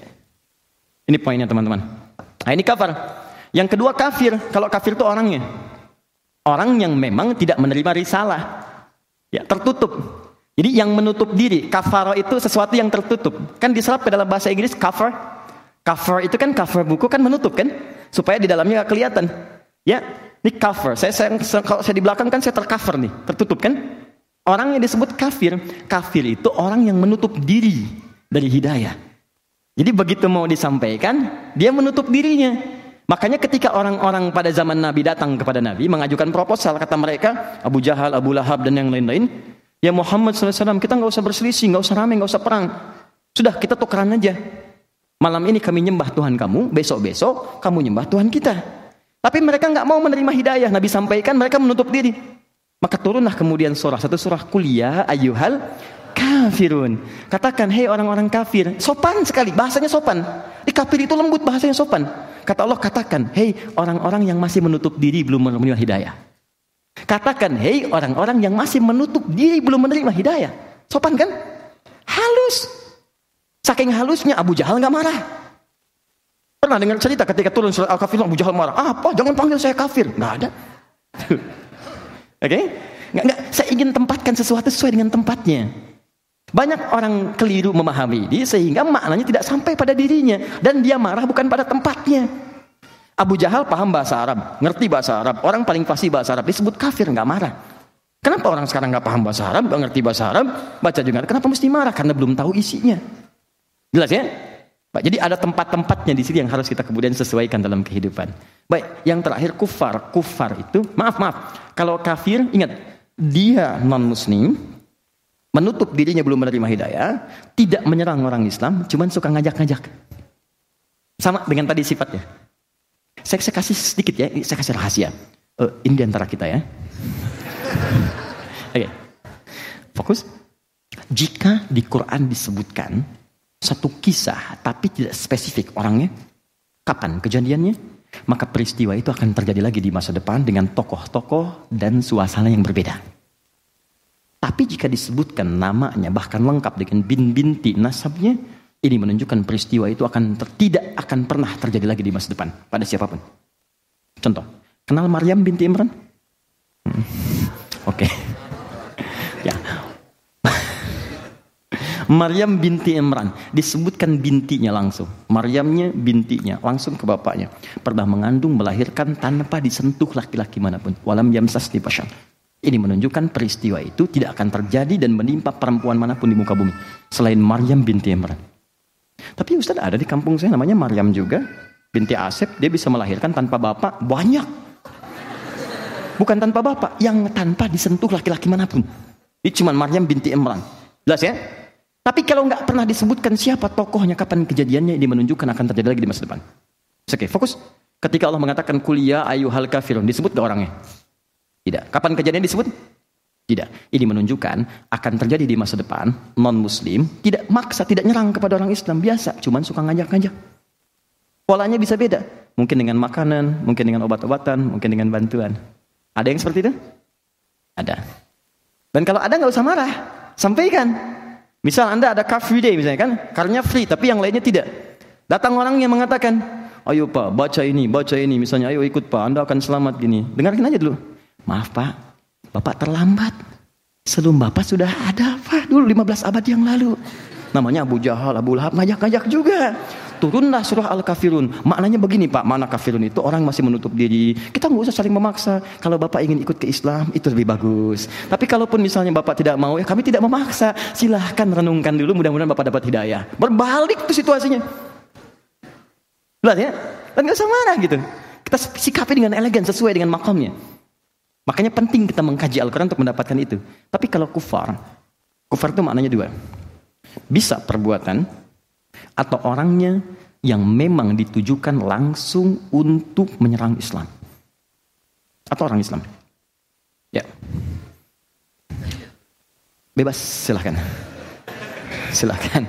Ini poinnya teman-teman. Nah ini kafir. Yang kedua kafir. Kalau kafir itu orangnya. Orang yang memang tidak menerima risalah. Ya, tertutup. Jadi yang menutup diri. Kafar itu sesuatu yang tertutup. Kan diserap ke dalam bahasa Inggris cover. Cover itu kan cover buku kan menutup kan. Supaya di dalamnya gak kelihatan. Ya, ini cover. Saya, saya kalau saya di belakang kan saya tercover nih, tertutup kan? Orang yang disebut kafir, kafir itu orang yang menutup diri dari hidayah. Jadi begitu mau disampaikan, dia menutup dirinya. Makanya ketika orang-orang pada zaman Nabi datang kepada Nabi mengajukan proposal kata mereka Abu Jahal, Abu Lahab dan yang lain-lain, ya Muhammad SAW kita nggak usah berselisih, nggak usah ramai, nggak usah perang. Sudah kita tukeran aja. Malam ini kami nyembah Tuhan kamu, besok-besok kamu nyembah Tuhan kita. Tapi mereka nggak mau menerima hidayah. Nabi sampaikan mereka menutup diri. Maka turunlah kemudian surah satu surah kuliah ayuhal kafirun. Katakan, hei orang-orang kafir. Sopan sekali, bahasanya sopan. Di kafir itu lembut, bahasanya sopan. Kata Allah, katakan, hei orang-orang yang masih menutup diri belum menerima hidayah. Katakan, hei orang-orang yang masih menutup diri belum menerima hidayah. Sopan kan? Halus. Saking halusnya Abu Jahal nggak marah. Pernah dengar cerita ketika turun surat Al-Kafir Abu Jahal marah. Apa? Jangan panggil saya kafir. Nggak ada. [laughs] Oke? Okay? Nggak, nggak. Saya ingin tempatkan sesuatu sesuai dengan tempatnya. Banyak orang keliru memahami ini sehingga maknanya tidak sampai pada dirinya dan dia marah bukan pada tempatnya. Abu Jahal paham bahasa Arab, ngerti bahasa Arab, orang paling fasih bahasa Arab disebut kafir nggak marah. Kenapa orang sekarang nggak paham bahasa Arab, nggak ngerti bahasa Arab, baca juga? Kenapa mesti marah? Karena belum tahu isinya. Jelas ya? Pak, jadi ada tempat-tempatnya di sini yang harus kita kemudian sesuaikan dalam kehidupan. Baik, yang terakhir kufar. Kufar itu, maaf maaf, kalau kafir ingat dia non Muslim, menutup dirinya belum menerima hidayah, tidak menyerang orang Islam, cuman suka ngajak-ngajak. Sama dengan tadi sifatnya. Saya, saya kasih sedikit ya, saya kasih rahasia. Uh, ini di antara kita ya. [laughs] Oke, okay. fokus. Jika di Quran disebutkan satu kisah, tapi tidak spesifik orangnya, kapan kejadiannya, maka peristiwa itu akan terjadi lagi di masa depan dengan tokoh-tokoh dan suasana yang berbeda. Tapi jika disebutkan namanya bahkan lengkap dengan bin binti nasabnya, ini menunjukkan peristiwa itu akan ter, tidak akan pernah terjadi lagi di masa depan pada siapa pun. Contoh, kenal Maryam binti Imran? Hmm. Oke. Okay. [laughs] ya. [laughs] Maryam binti Imran disebutkan bintinya langsung. Maryamnya bintinya langsung ke bapaknya. Pernah mengandung melahirkan tanpa disentuh laki-laki mana pun. Walam yamsas di pasyan ini menunjukkan peristiwa itu tidak akan terjadi dan menimpa perempuan mana pun di muka bumi. Selain Maryam binti Imran. Tapi Ustaz ada di kampung saya namanya Maryam juga. binti Asep, dia bisa melahirkan tanpa bapak banyak. Bukan tanpa bapak, yang tanpa disentuh laki-laki mana pun. Ini cuma Maryam binti Imran. Jelas ya? Tapi kalau nggak pernah disebutkan siapa tokohnya, kapan kejadiannya, ini menunjukkan akan terjadi lagi di masa depan. Oke, fokus. Ketika Allah mengatakan kuliah ayu hal kafirun, disebut gak orangnya? Tidak. Kapan kejadian disebut? Tidak. Ini menunjukkan akan terjadi di masa depan non muslim tidak maksa, tidak nyerang kepada orang Islam biasa, cuman suka ngajak-ngajak. Polanya bisa beda. Mungkin dengan makanan, mungkin dengan obat-obatan, mungkin dengan bantuan. Ada yang seperti itu? Ada. Dan kalau ada nggak usah marah, sampaikan. Misal Anda ada car free day misalnya kan, karnya free tapi yang lainnya tidak. Datang orang yang mengatakan, ayo Pak, baca ini, baca ini, misalnya ayo ikut Pak, Anda akan selamat gini. Dengarkan aja dulu. Maaf Pak, Bapak terlambat. Sebelum Bapak sudah ada Pak, dulu 15 abad yang lalu. Namanya Abu Jahal, Abu Lahab, ngajak-ngajak juga. Turunlah surah Al-Kafirun. Maknanya begini Pak, mana kafirun itu orang masih menutup diri. Kita nggak usah saling memaksa. Kalau Bapak ingin ikut ke Islam, itu lebih bagus. Tapi kalaupun misalnya Bapak tidak mau, ya kami tidak memaksa. Silahkan renungkan dulu, mudah-mudahan Bapak dapat hidayah. Berbalik tuh situasinya. Lihat ya, dan nggak usah marah gitu. Kita sikapi dengan elegan sesuai dengan makamnya. Makanya penting kita mengkaji Al-Quran untuk mendapatkan itu. Tapi kalau kufar, kufar itu maknanya dua. Bisa perbuatan atau orangnya yang memang ditujukan langsung untuk menyerang Islam. Atau orang Islam. Ya. Bebas, silahkan. Silahkan.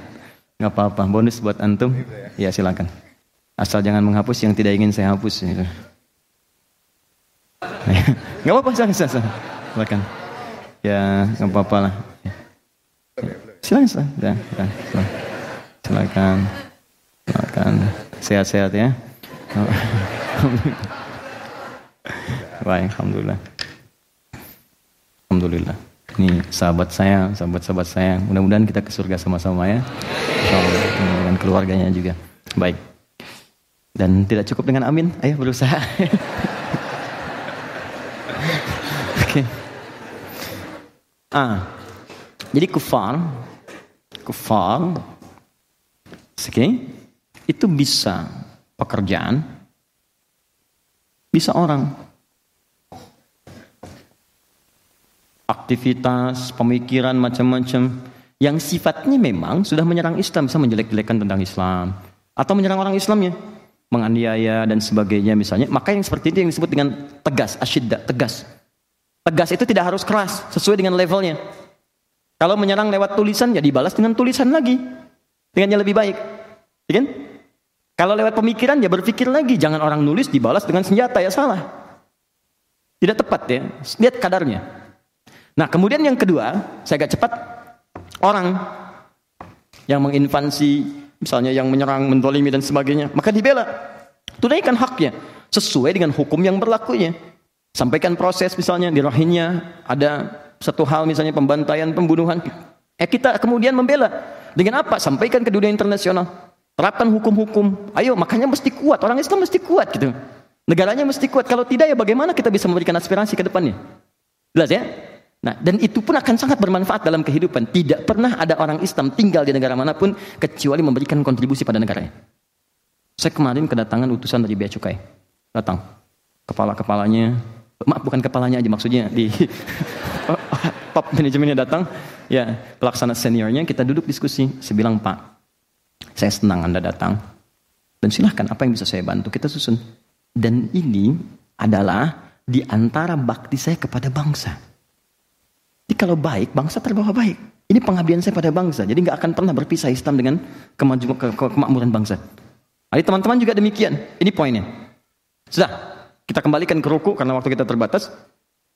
Nggak apa-apa, bonus buat antum. Ya silahkan. Asal jangan menghapus yang tidak ingin saya hapus. Gitu. [laughs] Nggak apa-apa, silahkan, silahkan. Silahkan. Ya, nggak apa-apa lah. Silahkan, silahkan. Ya, silahkan. Silakan. Silakan. Sehat-sehat ya. [laughs] Baik, alhamdulillah. Alhamdulillah. Ini sahabat saya, sahabat-sahabat saya. Mudah-mudahan kita ke surga sama-sama ya. Dengan keluarganya juga. Baik. Dan tidak cukup dengan amin, ayo berusaha. [laughs] Ah, Jadi kufar, kufar, oke, itu bisa pekerjaan, bisa orang, aktivitas, pemikiran macam-macam yang sifatnya memang sudah menyerang Islam, bisa menjelek-jelekan tentang Islam atau menyerang orang Islamnya, menganiaya dan sebagainya misalnya. Maka yang seperti itu yang disebut dengan tegas, asyidda, tegas. Tegas itu tidak harus keras, sesuai dengan levelnya. Kalau menyerang lewat tulisan ya dibalas dengan tulisan lagi. Dengan yang lebih baik. Ya kan? Kalau lewat pemikiran ya berpikir lagi, jangan orang nulis dibalas dengan senjata ya salah. Tidak tepat ya. Lihat kadarnya. Nah, kemudian yang kedua, saya agak cepat orang yang menginfansi, misalnya yang menyerang, mendolimi dan sebagainya, maka dibela. Tunaikan haknya sesuai dengan hukum yang berlakunya. Sampaikan proses misalnya di rohinya ada satu hal misalnya pembantaian, pembunuhan. Eh kita kemudian membela. Dengan apa? Sampaikan ke dunia internasional. Terapkan hukum-hukum. Ayo, makanya mesti kuat. Orang Islam mesti kuat gitu. Negaranya mesti kuat. Kalau tidak ya bagaimana kita bisa memberikan aspirasi ke depannya? Jelas ya? Nah, dan itu pun akan sangat bermanfaat dalam kehidupan. Tidak pernah ada orang Islam tinggal di negara mana pun kecuali memberikan kontribusi pada negaranya. Saya kemarin kedatangan utusan dari Bea Cukai. Datang. Kepala-kepalanya, maaf bukan kepalanya aja maksudnya di [laughs] top manajemennya datang. Ya, pelaksana seniornya kita duduk diskusi. Saya bilang, Pak, saya senang Anda datang. Dan silahkan apa yang bisa saya bantu, kita susun. Dan ini adalah di antara bakti saya kepada bangsa. Jadi kalau baik, bangsa terbawa baik. Ini pengabdian saya pada bangsa. Jadi nggak akan pernah berpisah Islam dengan kemajuan ke, ke, kemakmuran bangsa. Jadi teman-teman juga demikian. Ini poinnya. Sudah, kita kembalikan ke ruku karena waktu kita terbatas.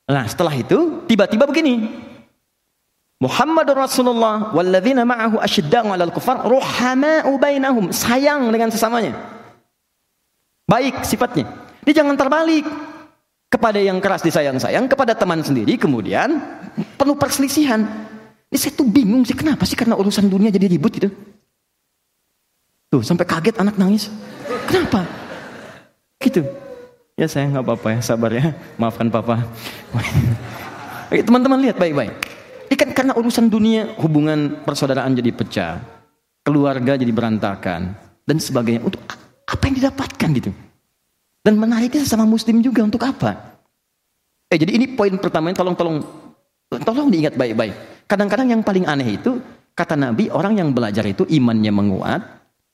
Nah setelah itu tiba-tiba begini. Muhammad Rasulullah walladzina ma'ahu asyidda'u 'alal kufar ruhama'u bainahum, sayang dengan sesamanya. Baik sifatnya. Dia jangan terbalik kepada yang keras disayang-sayang, kepada teman sendiri kemudian penuh perselisihan. Ini saya tuh bingung sih kenapa sih karena urusan dunia jadi ribut gitu. Tuh sampai kaget anak nangis. Kenapa? Gitu. Ya saya nggak apa-apa ya, sabar ya. Maafkan papa. [laughs] Teman-teman lihat baik-baik. Ini kan karena urusan dunia hubungan persaudaraan jadi pecah, keluarga jadi berantakan dan sebagainya. Untuk Apa yang didapatkan gitu. Dan menariknya sama muslim juga untuk apa? Eh jadi ini poin pertama tolong tolong tolong diingat baik-baik. Kadang-kadang yang paling aneh itu kata Nabi orang yang belajar itu imannya menguat,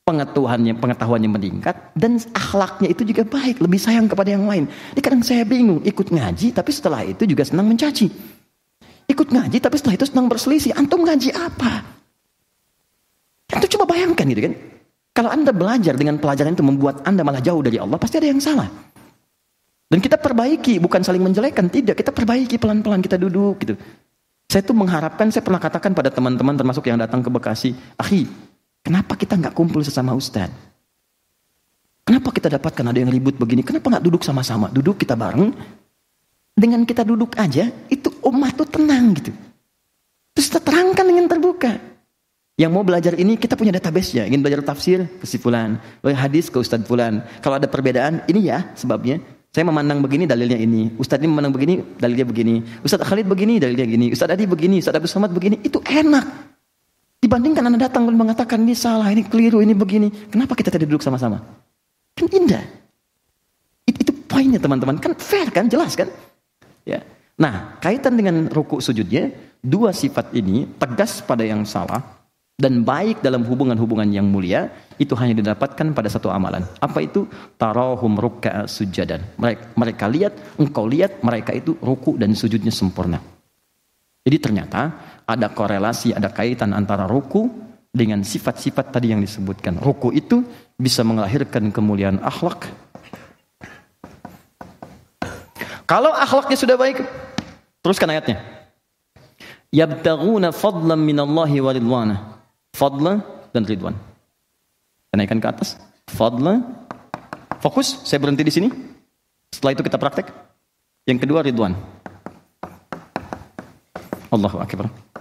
pengetahuannya pengetahuannya meningkat dan akhlaknya itu juga baik, lebih sayang kepada yang lain. Jadi kadang saya bingung ikut ngaji tapi setelah itu juga senang mencaci. Ikut ngaji tapi setelah itu senang berselisih. Antum ngaji apa? Itu coba bayangkan gitu kan. Kalau Anda belajar dengan pelajaran itu membuat Anda malah jauh dari Allah, pasti ada yang salah. Dan kita perbaiki, bukan saling menjelekkan, tidak. Kita perbaiki pelan-pelan, kita duduk gitu. Saya tuh mengharapkan, saya pernah katakan pada teman-teman termasuk yang datang ke Bekasi, Akhi, Kenapa kita nggak kumpul sesama Ustaz? Kenapa kita dapatkan ada yang ribut begini? Kenapa nggak duduk sama-sama? Duduk kita bareng. Dengan kita duduk aja, itu umat tuh tenang gitu. Terus terangkan dengan terbuka. Yang mau belajar ini kita punya database-nya. Ingin belajar tafsir ke si fulan, belajar hadis ke Ustadz fulan. Kalau ada perbedaan, ini ya sebabnya. Saya memandang begini dalilnya ini. Ustadz ini memandang begini dalilnya begini. Ustadz Khalid begini dalilnya gini. Ustadz Adi begini. Ustadz Abdul Somad begini. Itu enak. Dibandingkan Anda datang dan mengatakan ini salah, ini keliru, ini begini. Kenapa kita tidak duduk sama-sama? Kan indah. Itu, itu poinnya teman-teman. Kan fair kan, jelas kan? Ya. Nah, kaitan dengan ruku sujudnya, dua sifat ini tegas pada yang salah dan baik dalam hubungan-hubungan yang mulia itu hanya didapatkan pada satu amalan. Apa itu? Tarahum ruk'a sujadan. Mereka, mereka lihat, engkau lihat mereka itu ruku dan sujudnya sempurna. Jadi ternyata ada korelasi, ada kaitan antara ruku dengan sifat-sifat tadi yang disebutkan. Ruku itu bisa melahirkan kemuliaan akhlak. Kalau akhlaknya sudah baik, teruskan ayatnya. Yabtaguna fadlan minallahi wa ridwana. Fadla dan ridwan. Kenaikan ke atas. Fadla. Fokus, saya berhenti di sini. Setelah itu kita praktek. Yang kedua ridwan. Allahu Akbar.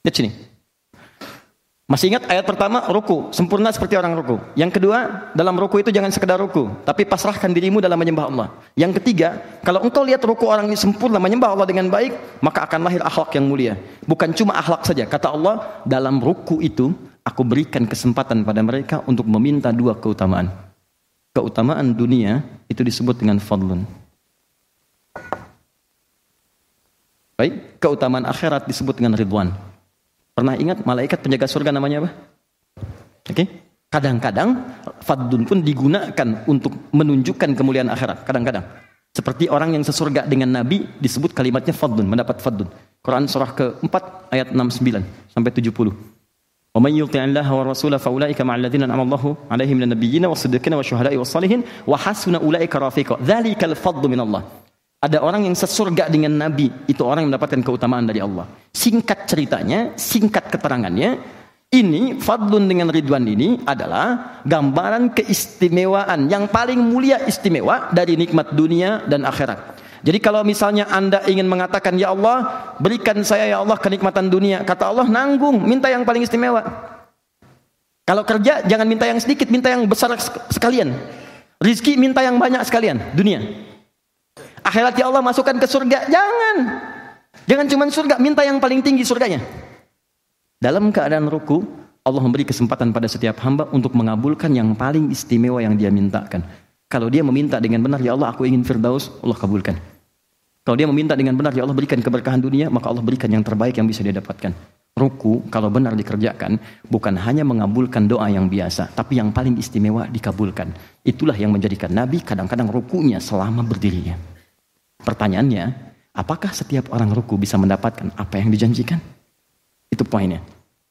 Lihat sini. Masih ingat ayat pertama ruku, sempurna seperti orang ruku. Yang kedua, dalam ruku itu jangan sekedar ruku, tapi pasrahkan dirimu dalam menyembah Allah. Yang ketiga, kalau engkau lihat ruku orang ini sempurna menyembah Allah dengan baik, maka akan lahir akhlak yang mulia. Bukan cuma akhlak saja. Kata Allah, dalam ruku itu aku berikan kesempatan pada mereka untuk meminta dua keutamaan. Keutamaan dunia itu disebut dengan fadlun. Baik, keutamaan akhirat disebut dengan ridwan. Pernah ingat malaikat penjaga surga namanya apa? Oke. Okay. Kadang-kadang fadlun pun digunakan untuk menunjukkan kemuliaan akhirat. Kadang-kadang. Seperti orang yang sesurga dengan Nabi disebut kalimatnya fadlun, mendapat fadlun. Quran surah ke-4 ayat 69 sampai 70. Wa may yuti'illaha wa rasulahu fa ulaika ma'al ladzina an'ama Allahu 'alaihim minan nabiyyina was-siddiqina wasyuhada'i was-salihin wa hasuna ulaika min Allah. Ada orang yang sesurga dengan Nabi, itu orang yang mendapatkan keutamaan dari Allah. Singkat ceritanya, singkat keterangannya, ini fadlun dengan ridwan ini adalah gambaran keistimewaan yang paling mulia istimewa dari nikmat dunia dan akhirat. Jadi kalau misalnya anda ingin mengatakan ya Allah berikan saya ya Allah kenikmatan dunia, kata Allah nanggung, minta yang paling istimewa. Kalau kerja jangan minta yang sedikit, minta yang besar sekalian. Rizki minta yang banyak sekalian, dunia. Akhirat ya Allah masukkan ke surga. Jangan. Jangan cuma surga, minta yang paling tinggi surganya. Dalam keadaan ruku, Allah memberi kesempatan pada setiap hamba untuk mengabulkan yang paling istimewa yang dia mintakan. Kalau dia meminta dengan benar, ya Allah aku ingin firdaus, Allah kabulkan. Kalau dia meminta dengan benar, ya Allah berikan keberkahan dunia, maka Allah berikan yang terbaik yang bisa dia dapatkan. Ruku, kalau benar dikerjakan, bukan hanya mengabulkan doa yang biasa, tapi yang paling istimewa dikabulkan. Itulah yang menjadikan Nabi kadang-kadang rukunya selama berdirinya. Pertanyaannya, apakah setiap orang ruku bisa mendapatkan apa yang dijanjikan? Itu poinnya.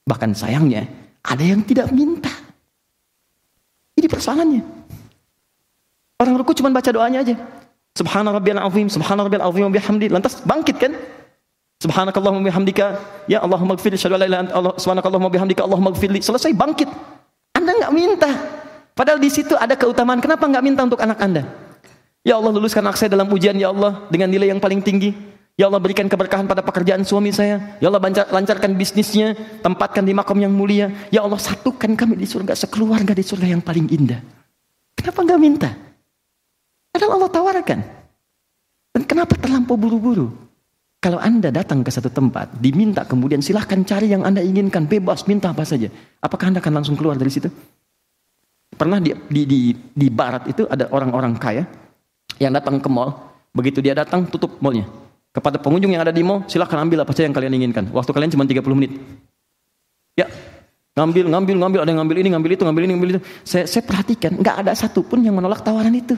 Bahkan sayangnya, ada yang tidak minta. Ini persoalannya. Orang ruku cuma baca doanya aja. Subhana rabbiyal azim, subhana rabbiyal azim wa bihamdi. Lantas bangkit kan? Subhanakallahumma bihamdika, ya Allahumma gfirli, syahadu la ilaha Allah, subhanakallahumma bihamdika, Allahumma gfirli. Selesai bangkit. Anda nggak minta. Padahal di situ ada keutamaan. Kenapa nggak minta untuk anak Anda? Ya Allah luluskan anak saya dalam ujian ya Allah dengan nilai yang paling tinggi. Ya Allah berikan keberkahan pada pekerjaan suami saya. Ya Allah lancarkan bisnisnya, tempatkan di makom yang mulia. Ya Allah satukan kami di surga sekeluarga di surga yang paling indah. Kenapa enggak minta? Padahal Allah tawarkan. Dan kenapa terlampau buru-buru? Kalau Anda datang ke satu tempat, diminta kemudian silahkan cari yang Anda inginkan, bebas minta apa saja. Apakah Anda akan langsung keluar dari situ? Pernah di, di, di, di barat itu ada orang-orang kaya yang datang ke mall. Begitu dia datang, tutup mallnya. Kepada pengunjung yang ada di mall, silahkan ambil apa saja yang kalian inginkan. Waktu kalian cuma 30 menit. Ya, ngambil, ngambil, ngambil, ada yang ngambil ini, ngambil itu, ngambil ini, ngambil itu. Saya, saya perhatikan, nggak ada satupun yang menolak tawaran itu.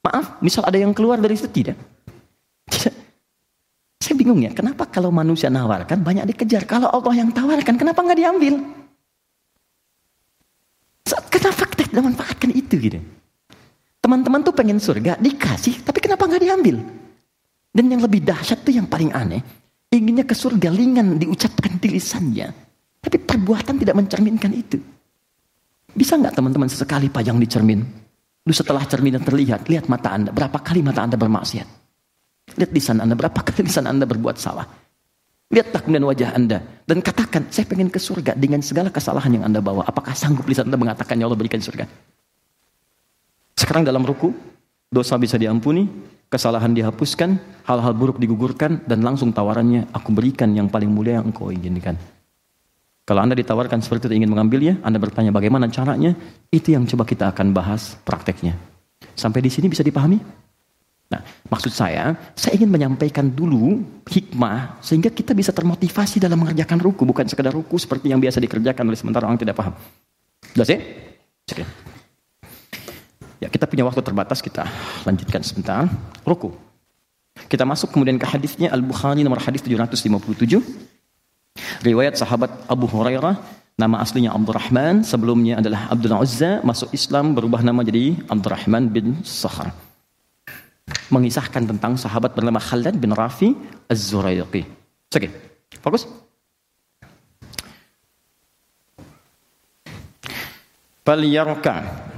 Maaf, misal ada yang keluar dari situ tidak. Tidak. Saya bingung ya, kenapa kalau manusia nawarkan banyak dikejar? Kalau Allah yang tawarkan, kenapa nggak diambil? Kenapa kita tidak manfaatkan itu gitu? Teman-teman tuh pengen surga, dikasih, tapi kenapa nggak diambil? Dan yang lebih dahsyat tuh yang paling aneh, inginnya ke surga ringan diucapkan di lisannya, tapi perbuatan tidak mencerminkan itu. Bisa nggak teman-teman sesekali pajang di cermin? Lalu setelah cermin terlihat, lihat mata anda, berapa kali mata anda bermaksiat? Lihat lisan anda, berapa kali lisan anda berbuat salah? Lihatlah kemudian wajah anda dan katakan, saya pengen ke surga dengan segala kesalahan yang anda bawa. Apakah sanggup lisan anda mengatakan, ya Allah berikan surga? Sekarang dalam ruku, dosa bisa diampuni, kesalahan dihapuskan, hal-hal buruk digugurkan, dan langsung tawarannya, aku berikan yang paling mulia yang engkau inginkan. Kalau anda ditawarkan seperti itu ingin mengambilnya, anda bertanya bagaimana caranya, itu yang coba kita akan bahas prakteknya. Sampai di sini bisa dipahami? Nah, maksud saya, saya ingin menyampaikan dulu hikmah sehingga kita bisa termotivasi dalam mengerjakan ruku, bukan sekedar ruku seperti yang biasa dikerjakan oleh sementara orang tidak paham. Jelas ya? Oke. Ya, kita punya waktu terbatas, kita lanjutkan sebentar. Ruku. Kita masuk kemudian ke hadisnya Al-Bukhari nomor hadis 757. Riwayat sahabat Abu Hurairah, nama aslinya Abdurrahman, sebelumnya adalah Abdul Uzza, masuk Islam berubah nama jadi Abdurrahman bin Sakhar mengisahkan tentang sahabat bernama Khalid bin Rafi Az-Zuraiqi. Oke, okay. fokus. Falyarka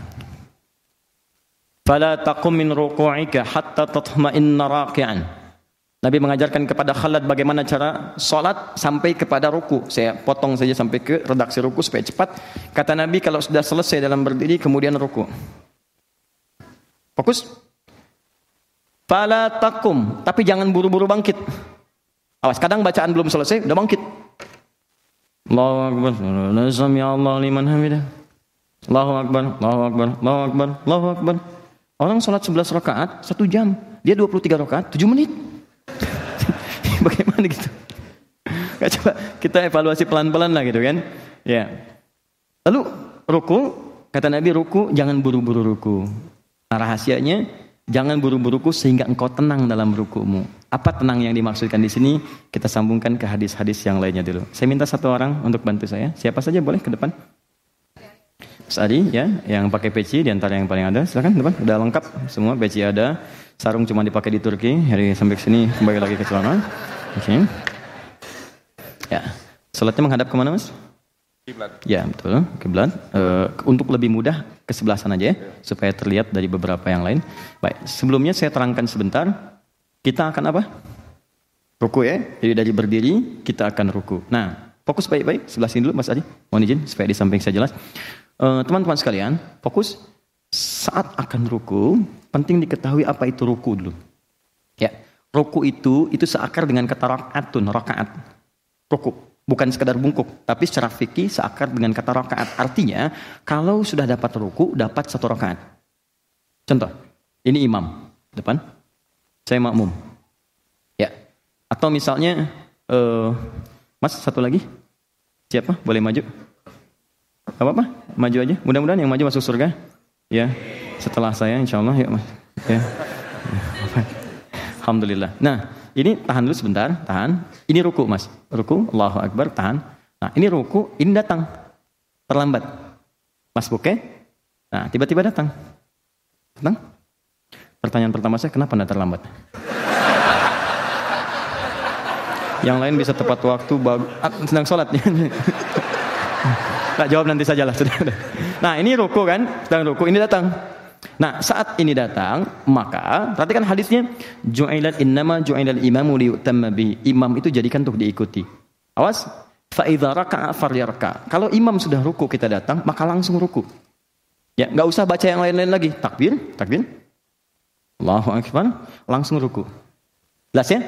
fala taqum min ruku'ika hatta tatma'inna raki'an. Nabi mengajarkan kepada Khalid bagaimana cara salat sampai kepada ruku. Saya potong saja sampai ke redaksi ruku supaya cepat. Kata Nabi kalau sudah selesai dalam berdiri kemudian ruku. Fokus. Fala takum, tapi jangan buru-buru bangkit. Awas, kadang bacaan belum selesai, udah bangkit. Allahu Akbar, Sami Allah liman hamidah. Allahu Akbar, Allahu Akbar, Allahu Akbar, Allahu Akbar. Orang sholat 11 rakaat, satu jam. Dia 23 rakaat, 7 menit. [laughs] Bagaimana gitu? Gak coba kita evaluasi pelan-pelan lah gitu kan. Ya. Lalu ruku, kata Nabi ruku jangan buru-buru ruku. Nah, rahasianya Jangan buru-buruku sehingga engkau tenang dalam rukumu. Apa tenang yang dimaksudkan di sini? Kita sambungkan ke hadis-hadis yang lainnya dulu. Saya minta satu orang untuk bantu saya. Siapa saja boleh ke depan? Mas Adi ya, yang pakai peci di antara yang paling ada. Silakan depan. Udah lengkap semua peci ada. Sarung cuma dipakai di Turki. Hari sampai sini kembali lagi ke celana. Oke. Okay. Ya. Salatnya menghadap ke mana mas? Kiblat. Ya betul, kiblat. Uh, untuk lebih mudah ke sebelah sana aja ya, supaya terlihat dari beberapa yang lain. Baik, sebelumnya saya terangkan sebentar. Kita akan apa? Ruku ya. Jadi dari berdiri kita akan ruku. Nah, fokus baik-baik sebelah sini dulu Mas Adi. Mohon izin supaya di samping saya jelas. Teman teman-teman sekalian, fokus saat akan ruku, penting diketahui apa itu ruku dulu. Ya, ruku itu itu seakar dengan kata rakaatun, rakaat. Ruku. Bukan sekedar bungkuk, tapi secara fikih seakar dengan kata rakaat. Artinya, kalau sudah dapat ruku, dapat satu rakaat. Contoh, ini imam, depan. Saya makmum. Ya. Atau misalnya, uh, mas satu lagi. Siapa? Boleh maju? Apa-apa? Maju aja. Mudah-mudahan yang maju masuk surga. Ya. Setelah saya, insya Allah. Ya. Ya. Alhamdulillah. Nah, ini tahan dulu sebentar, tahan. Ini ruku mas, ruku, Allahu Akbar, tahan. Nah ini ruku, ini datang, terlambat. Mas Buke, nah tiba-tiba datang. Datang. Pertanyaan pertama saya, kenapa anda terlambat? Yang lain bisa tepat waktu, ah, sedang sholat. [laughs] nah, jawab nanti sajalah. Nah ini ruku kan, sedang ruku, ini datang. Nah, saat ini datang, maka perhatikan hadisnya, ju'ilat innama ju'ilal imamu liyutamma bi. Imam itu jadikan untuk diikuti. Awas, fa idza raka'a. Kalau imam sudah ruku kita datang, maka langsung ruku. Ya, nggak usah baca yang lain-lain lagi. Takbir, takbir. Allahu akbar, langsung ruku. Jelas ya?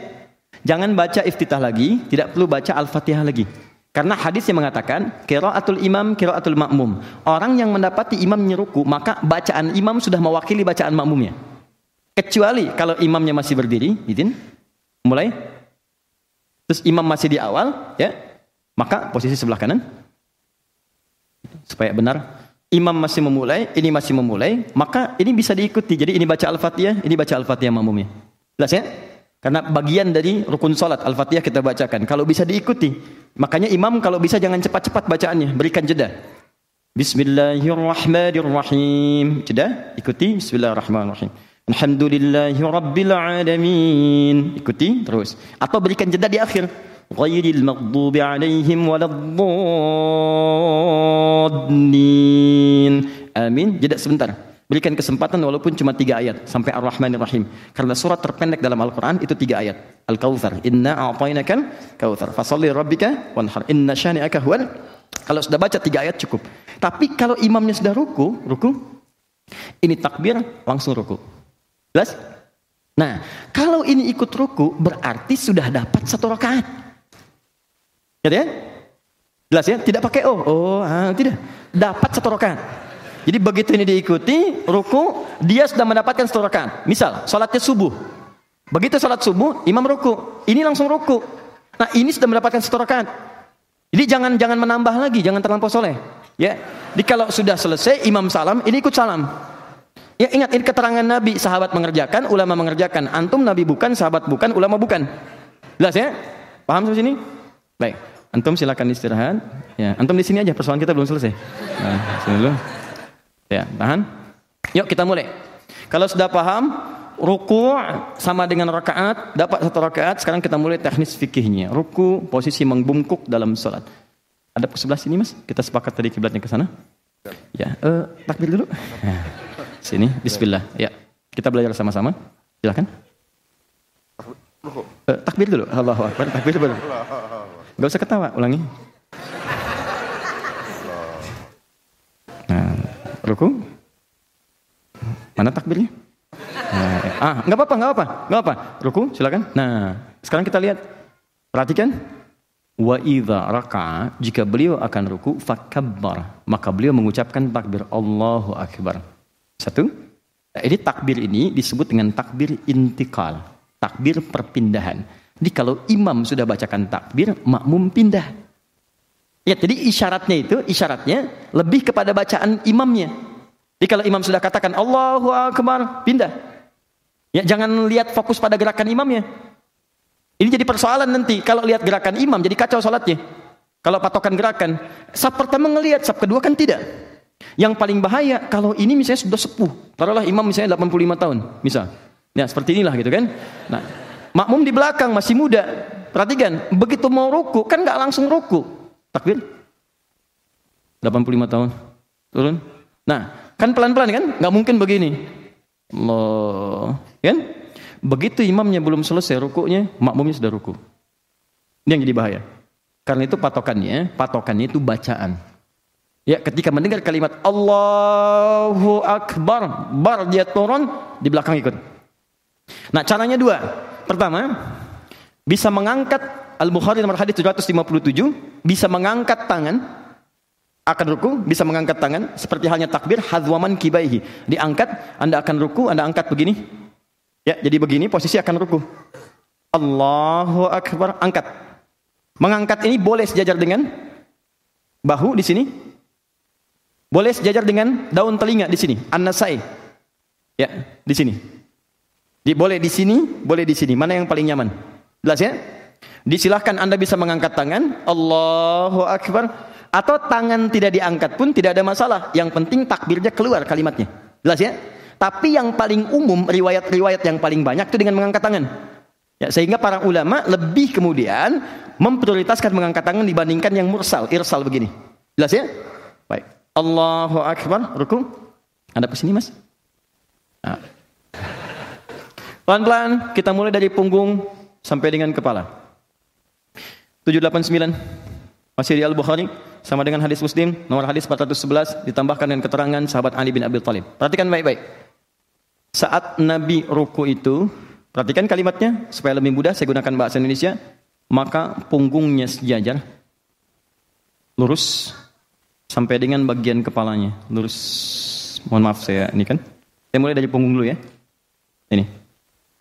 Jangan baca iftitah lagi, tidak perlu baca Al-Fatihah lagi. Karena hadis yang mengatakan kiraatul imam kiraatul makmum. Orang yang mendapati imam nyeruku, maka bacaan imam sudah mewakili bacaan makmumnya. Kecuali kalau imamnya masih berdiri, izin. Mulai. Terus imam masih di awal, ya. Maka posisi sebelah kanan. Supaya benar. Imam masih memulai, ini masih memulai, maka ini bisa diikuti. Jadi ini baca Al-Fatihah, ini baca Al-Fatihah makmumnya. Jelas ya? Karena bagian dari rukun salat Al-Fatihah kita bacakan. Kalau bisa diikuti. Makanya imam kalau bisa jangan cepat-cepat bacaannya, berikan jeda. Bismillahirrahmanirrahim. Jeda, ikuti Bismillahirrahmanirrahim. Alhamdulillahi rabbil alamin. Ikuti terus. Atau berikan jeda di akhir. Ghairil maghdubi alaihim waladdallin. Amin. Jeda sebentar. Berikan kesempatan walaupun cuma tiga ayat sampai Ar-Rahmanir Rahim. Karena surat terpendek dalam Al-Quran itu tiga ayat. Al-Kautsar. Inna a'tainakal kautsar. Fasalli rabbika wanhar. Inna syani'aka huwal. Kalau sudah baca tiga ayat cukup. Tapi kalau imamnya sudah ruku, ruku, ini takbir langsung ruku. Jelas? Nah, kalau ini ikut ruku berarti sudah dapat satu rakaat. Ya, Jelas ya? Tidak pakai oh, oh, ah, tidak. Dapat satu rakaat. Jadi begitu ini diikuti, ruku, dia sudah mendapatkan satu rakaat. Misal, sholatnya subuh. Begitu sholat subuh, imam ruku. Ini langsung ruku. Nah, ini sudah mendapatkan satu rakaat. Jadi jangan jangan menambah lagi, jangan terlampau soleh. Ya, jadi kalau sudah selesai imam salam, ini ikut salam. Ya ingat ini keterangan Nabi, sahabat mengerjakan, ulama mengerjakan. Antum Nabi bukan, sahabat bukan, ulama bukan. Jelas ya? Paham sampai sini? Baik. Antum silakan istirahat. Ya, antum di sini aja, persoalan kita belum selesai. Nah, sini. Ya, tahan. Yuk kita mulai. Kalau sudah paham, ruku sama dengan rakaat, dapat satu rakaat, sekarang kita mulai teknis fikihnya. Ruku, posisi membungkuk dalam sholat. Ada sebelah sini mas, kita sepakat tadi kiblatnya ke sana. Ya, uh, takbir dulu. Ya. [laughs] Sini, Bismillah. Ya, kita belajar sama-sama. Silakan. Uh, takbir dulu. Allahu Akbar. Takbir dulu. Gak usah ketawa, ulangi. Ruku mana takbirnya? Nah, ah nggak apa-apa nggak apa nggak apa ruku silakan. Nah sekarang kita lihat. Perhatikan. Wa idza raka jika beliau akan ruku fakabbar. Maka beliau mengucapkan takbir. Allahu akbar. Satu. Nah, ini takbir ini disebut dengan takbir intikal. Takbir perpindahan. Jadi kalau imam sudah bacakan takbir makmum pindah Ya, jadi isyaratnya itu, isyaratnya lebih kepada bacaan imamnya. Jadi kalau imam sudah katakan Allahu Akbar, pindah. Ya, jangan lihat fokus pada gerakan imamnya. Ini jadi persoalan nanti. Kalau lihat gerakan imam, jadi kacau sholatnya. Kalau patokan gerakan. Sab pertama ngelihat, sab kedua kan tidak. Yang paling bahaya, kalau ini misalnya sudah sepuh. Taruhlah imam misalnya 85 tahun, misal. Ya, seperti inilah gitu kan. Nah, makmum di belakang masih muda. Perhatikan, begitu mau ruku, kan nggak langsung ruku. Takbir? 85 tahun. Turun. Nah, kan pelan-pelan kan? Nggak mungkin begini. Allah. Kan? Begitu imamnya belum selesai rukuknya, makmumnya sudah ruku. Ini yang jadi bahaya. Karena itu patokannya, patokannya itu bacaan. Ya, ketika mendengar kalimat Allahu Akbar, bar dia turun, di belakang ikut. Nah, caranya dua. Pertama, bisa mengangkat Al-Bukhari nomor hadis 757 bisa mengangkat tangan akan ruku bisa mengangkat tangan seperti halnya takbir hadwaman kibaihi. Diangkat Anda akan ruku Anda angkat begini. Ya jadi begini posisi akan ruku. Allahu akbar angkat. Mengangkat ini boleh sejajar dengan bahu di sini. Boleh sejajar dengan daun telinga di sini an-nasai. Ya di sini. Di, boleh di sini boleh di sini. Mana yang paling nyaman? Jelas ya Disilahkan Anda bisa mengangkat tangan, Allahu Akbar, atau tangan tidak diangkat pun tidak ada masalah. Yang penting takbirnya keluar kalimatnya. Jelas ya? Tapi yang paling umum, riwayat-riwayat yang paling banyak itu dengan mengangkat tangan. Ya, sehingga para ulama lebih kemudian memprioritaskan mengangkat tangan dibandingkan yang mursal, irsal begini. Jelas ya? Baik. Allahu Akbar, ruku. Anda sini mas? Nah. Pelan-pelan kita mulai dari punggung sampai dengan kepala. 789 masih di Al-Bukhari sama dengan hadis Muslim nomor hadis 411 ditambahkan dengan keterangan sahabat Ali bin Abi Thalib. Perhatikan baik-baik. Saat Nabi ruku itu, perhatikan kalimatnya supaya lebih mudah saya gunakan bahasa Indonesia, maka punggungnya sejajar lurus sampai dengan bagian kepalanya. Lurus. Mohon maaf saya ini kan. Saya mulai dari punggung dulu ya. Ini.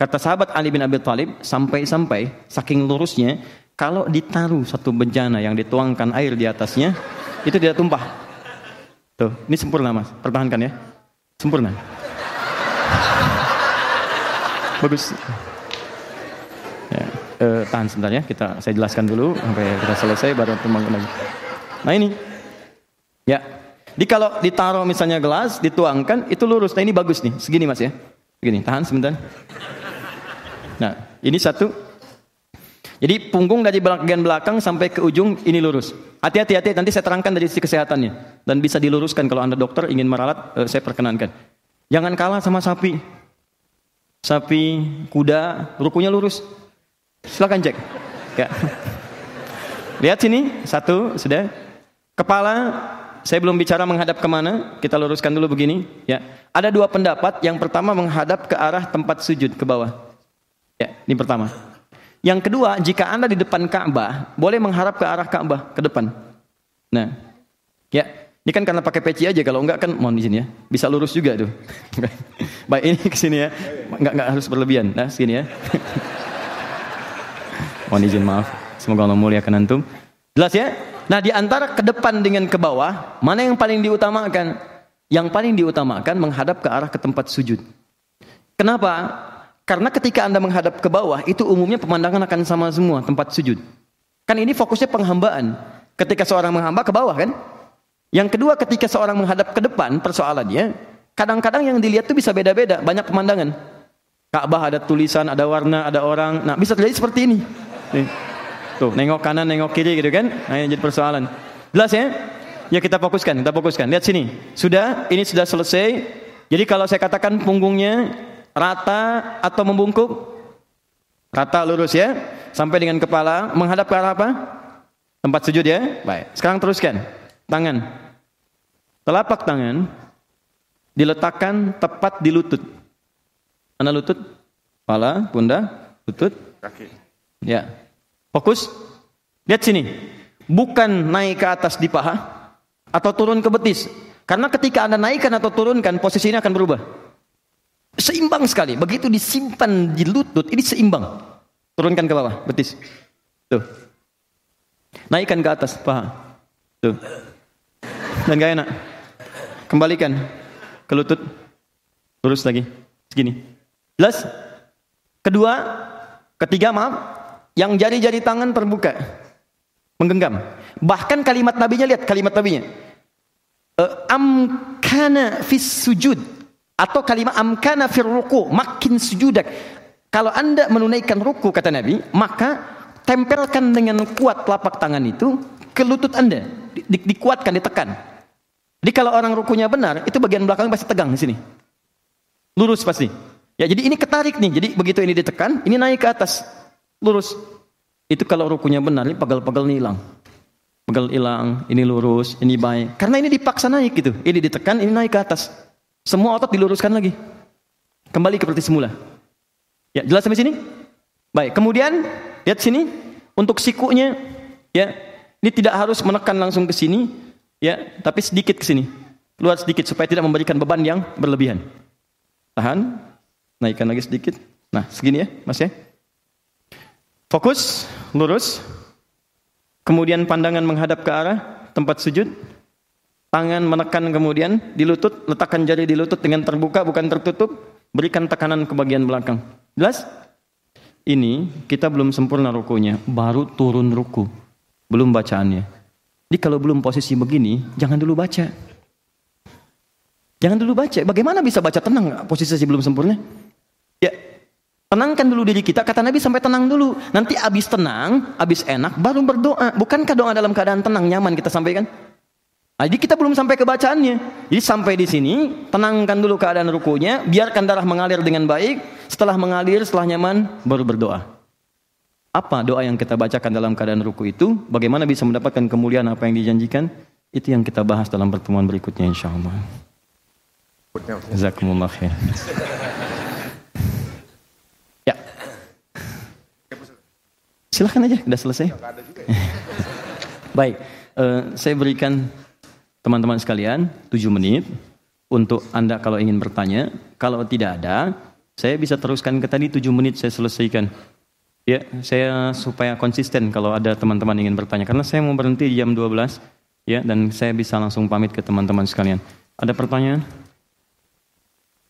Kata sahabat Ali bin Abi Thalib sampai-sampai saking lurusnya kalau ditaruh satu bejana yang dituangkan air di atasnya itu tidak tumpah. Tuh, ini sempurna Mas. Pertahankan ya. Sempurna. Bagus. Ya, eh, tahan sebentar ya, kita saya jelaskan dulu sampai kita selesai baru teman lagi. Nah ini, ya, di kalau ditaruh misalnya gelas, dituangkan itu lurus. Nah ini bagus nih, segini mas ya, segini. Tahan sebentar. Nah ini satu. Jadi punggung dari bagian belakang sampai ke ujung ini lurus. Hati-hati, hati. Nanti saya terangkan dari sisi kesehatannya dan bisa diluruskan kalau anda dokter ingin meralat, eh, saya perkenankan. Jangan kalah sama sapi. Sapi, kuda, rukunya lurus. Silakan cek. Ya. Lihat sini, satu sudah. Kepala, saya belum bicara menghadap ke mana. Kita luruskan dulu begini. Ya, ada dua pendapat. Yang pertama menghadap ke arah tempat sujud ke bawah. Ya, ini pertama. Yang kedua, jika anda di depan Ka'bah, boleh mengharap ke arah Ka'bah ke depan. Nah, ya, ini kan karena pakai peci aja. Kalau enggak kan mohon izin ya, bisa lurus juga tuh. [laughs] Baik, ini ke sini ya. Enggak enggak harus berlebihan. Nah, sini ya. [laughs] Mohon izin maaf. Semoga Allah muliakan antum. Jelas ya? Nah, di antara ke depan dengan ke bawah, mana yang paling diutamakan? Yang paling diutamakan menghadap ke arah ke tempat sujud. Kenapa? Karena ketika Anda menghadap ke bawah, itu umumnya pemandangan akan sama semua tempat sujud. Kan ini fokusnya penghambaan. Ketika seorang menghamba ke bawah kan? Yang kedua ketika seorang menghadap ke depan, persoalannya kadang-kadang yang dilihat itu bisa beda-beda, banyak pemandangan. Ka'bah ada tulisan, ada warna, ada orang. Nah, bisa terjadi seperti ini. Nih. Tuh, nengok kanan, nengok kiri gitu kan. Nah, ini jadi persoalan. Jelas ya? Ya kita fokuskan, kita fokuskan. Lihat sini. Sudah, ini sudah selesai. Jadi kalau saya katakan punggungnya rata atau membungkuk? Rata lurus ya. Sampai dengan kepala menghadap ke arah apa? Tempat sujud ya. Baik. Sekarang teruskan. Tangan. Telapak tangan diletakkan tepat di lutut. Mana lutut? Kepala, pundak, lutut, kaki. Ya. Fokus. Lihat sini. Bukan naik ke atas di paha atau turun ke betis. Karena ketika Anda naikkan atau turunkan, posisi ini akan berubah. Seimbang sekali. Begitu disimpan di lutut, ini seimbang. Turunkan ke bawah, betis. Tuh. Naikkan ke atas paha. Tuh. Dan gak enak. Kembalikan ke lutut. Lurus lagi. Segini. Jelas? Kedua, ketiga maaf, yang jari-jari tangan terbuka. Menggenggam. Bahkan kalimat nabinya lihat kalimat nabinya. Uh, amkana fis sujud atau kalimat amkana fir ruku makin sujudak. Kalau Anda menunaikan ruku kata Nabi, maka tempelkan dengan kuat telapak tangan itu ke lutut Anda. Di, di, dikuatkan, ditekan. Jadi kalau orang rukunya benar, itu bagian belakang pasti tegang di sini. Lurus pasti. Ya, jadi ini ketarik nih. Jadi begitu ini ditekan, ini naik ke atas lurus. Itu kalau rukunya benar, ini pagal-pagal ini hilang. Pagal hilang, ini lurus, ini baik. Karena ini dipaksa naik gitu. Ini ditekan, ini naik ke atas. Semua otot diluruskan lagi. Kembali seperti semula. Ya, jelas sampai sini? Baik, kemudian lihat sini untuk sikunya ya. Ini tidak harus menekan langsung ke sini ya, tapi sedikit ke sini. Luar sedikit supaya tidak memberikan beban yang berlebihan. Tahan, naikkan lagi sedikit. Nah, segini ya, Mas ya. Fokus, lurus. Kemudian pandangan menghadap ke arah tempat sujud. Tangan menekan kemudian di lutut, letakkan jari di lutut dengan terbuka bukan tertutup. Berikan tekanan ke bagian belakang. Jelas? Ini kita belum sempurna rukunya, baru turun ruku. Belum bacaannya. Jadi kalau belum posisi begini, jangan dulu baca. Jangan dulu baca. Bagaimana bisa baca tenang posisi belum sempurna? Ya, Tenangkan dulu diri kita, kata Nabi sampai tenang dulu. Nanti habis tenang, habis enak, baru berdoa. Bukankah doa dalam keadaan tenang, nyaman kita sampaikan? Nah, jadi kita belum sampai ke bacaannya. Jadi sampai di sini, tenangkan dulu keadaan rukunya, biarkan darah mengalir dengan baik. Setelah mengalir, setelah nyaman, baru berdoa. Apa doa yang kita bacakan dalam keadaan ruku itu? Bagaimana bisa mendapatkan kemuliaan apa yang dijanjikan? Itu yang kita bahas dalam pertemuan berikutnya insya Allah. Jazakumullah khair. Silahkan aja, udah selesai. Baik. uh, saya berikan teman-teman sekalian 7 menit untuk Anda kalau ingin bertanya. Kalau tidak ada, saya bisa teruskan ke tadi 7 menit saya selesaikan. Ya, saya supaya konsisten kalau ada teman-teman ingin bertanya karena saya mau berhenti jam 12 ya dan saya bisa langsung pamit ke teman-teman sekalian. Ada pertanyaan?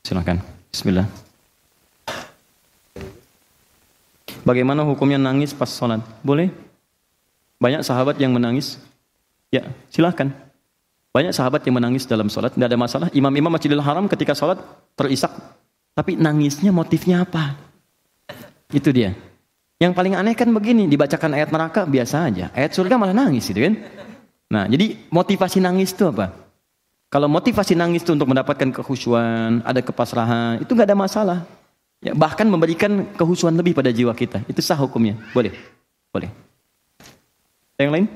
Silakan. Bismillah. Bagaimana hukumnya nangis pas sholat? Boleh? Banyak sahabat yang menangis. Ya, silahkan. Banyak sahabat yang menangis dalam sholat, tidak ada masalah. Imam-imam Masjidil Haram ketika sholat terisak. Tapi nangisnya motifnya apa? Itu dia. Yang paling aneh kan begini, dibacakan ayat neraka biasa aja. Ayat surga malah nangis gitu kan. Nah, jadi motivasi nangis itu apa? Kalau motivasi nangis itu untuk mendapatkan kehusuan, ada kepasrahan, itu nggak ada masalah. Ya, bahkan memberikan kehusuan lebih pada jiwa kita. Itu sah hukumnya. Boleh. Boleh. Yang lain?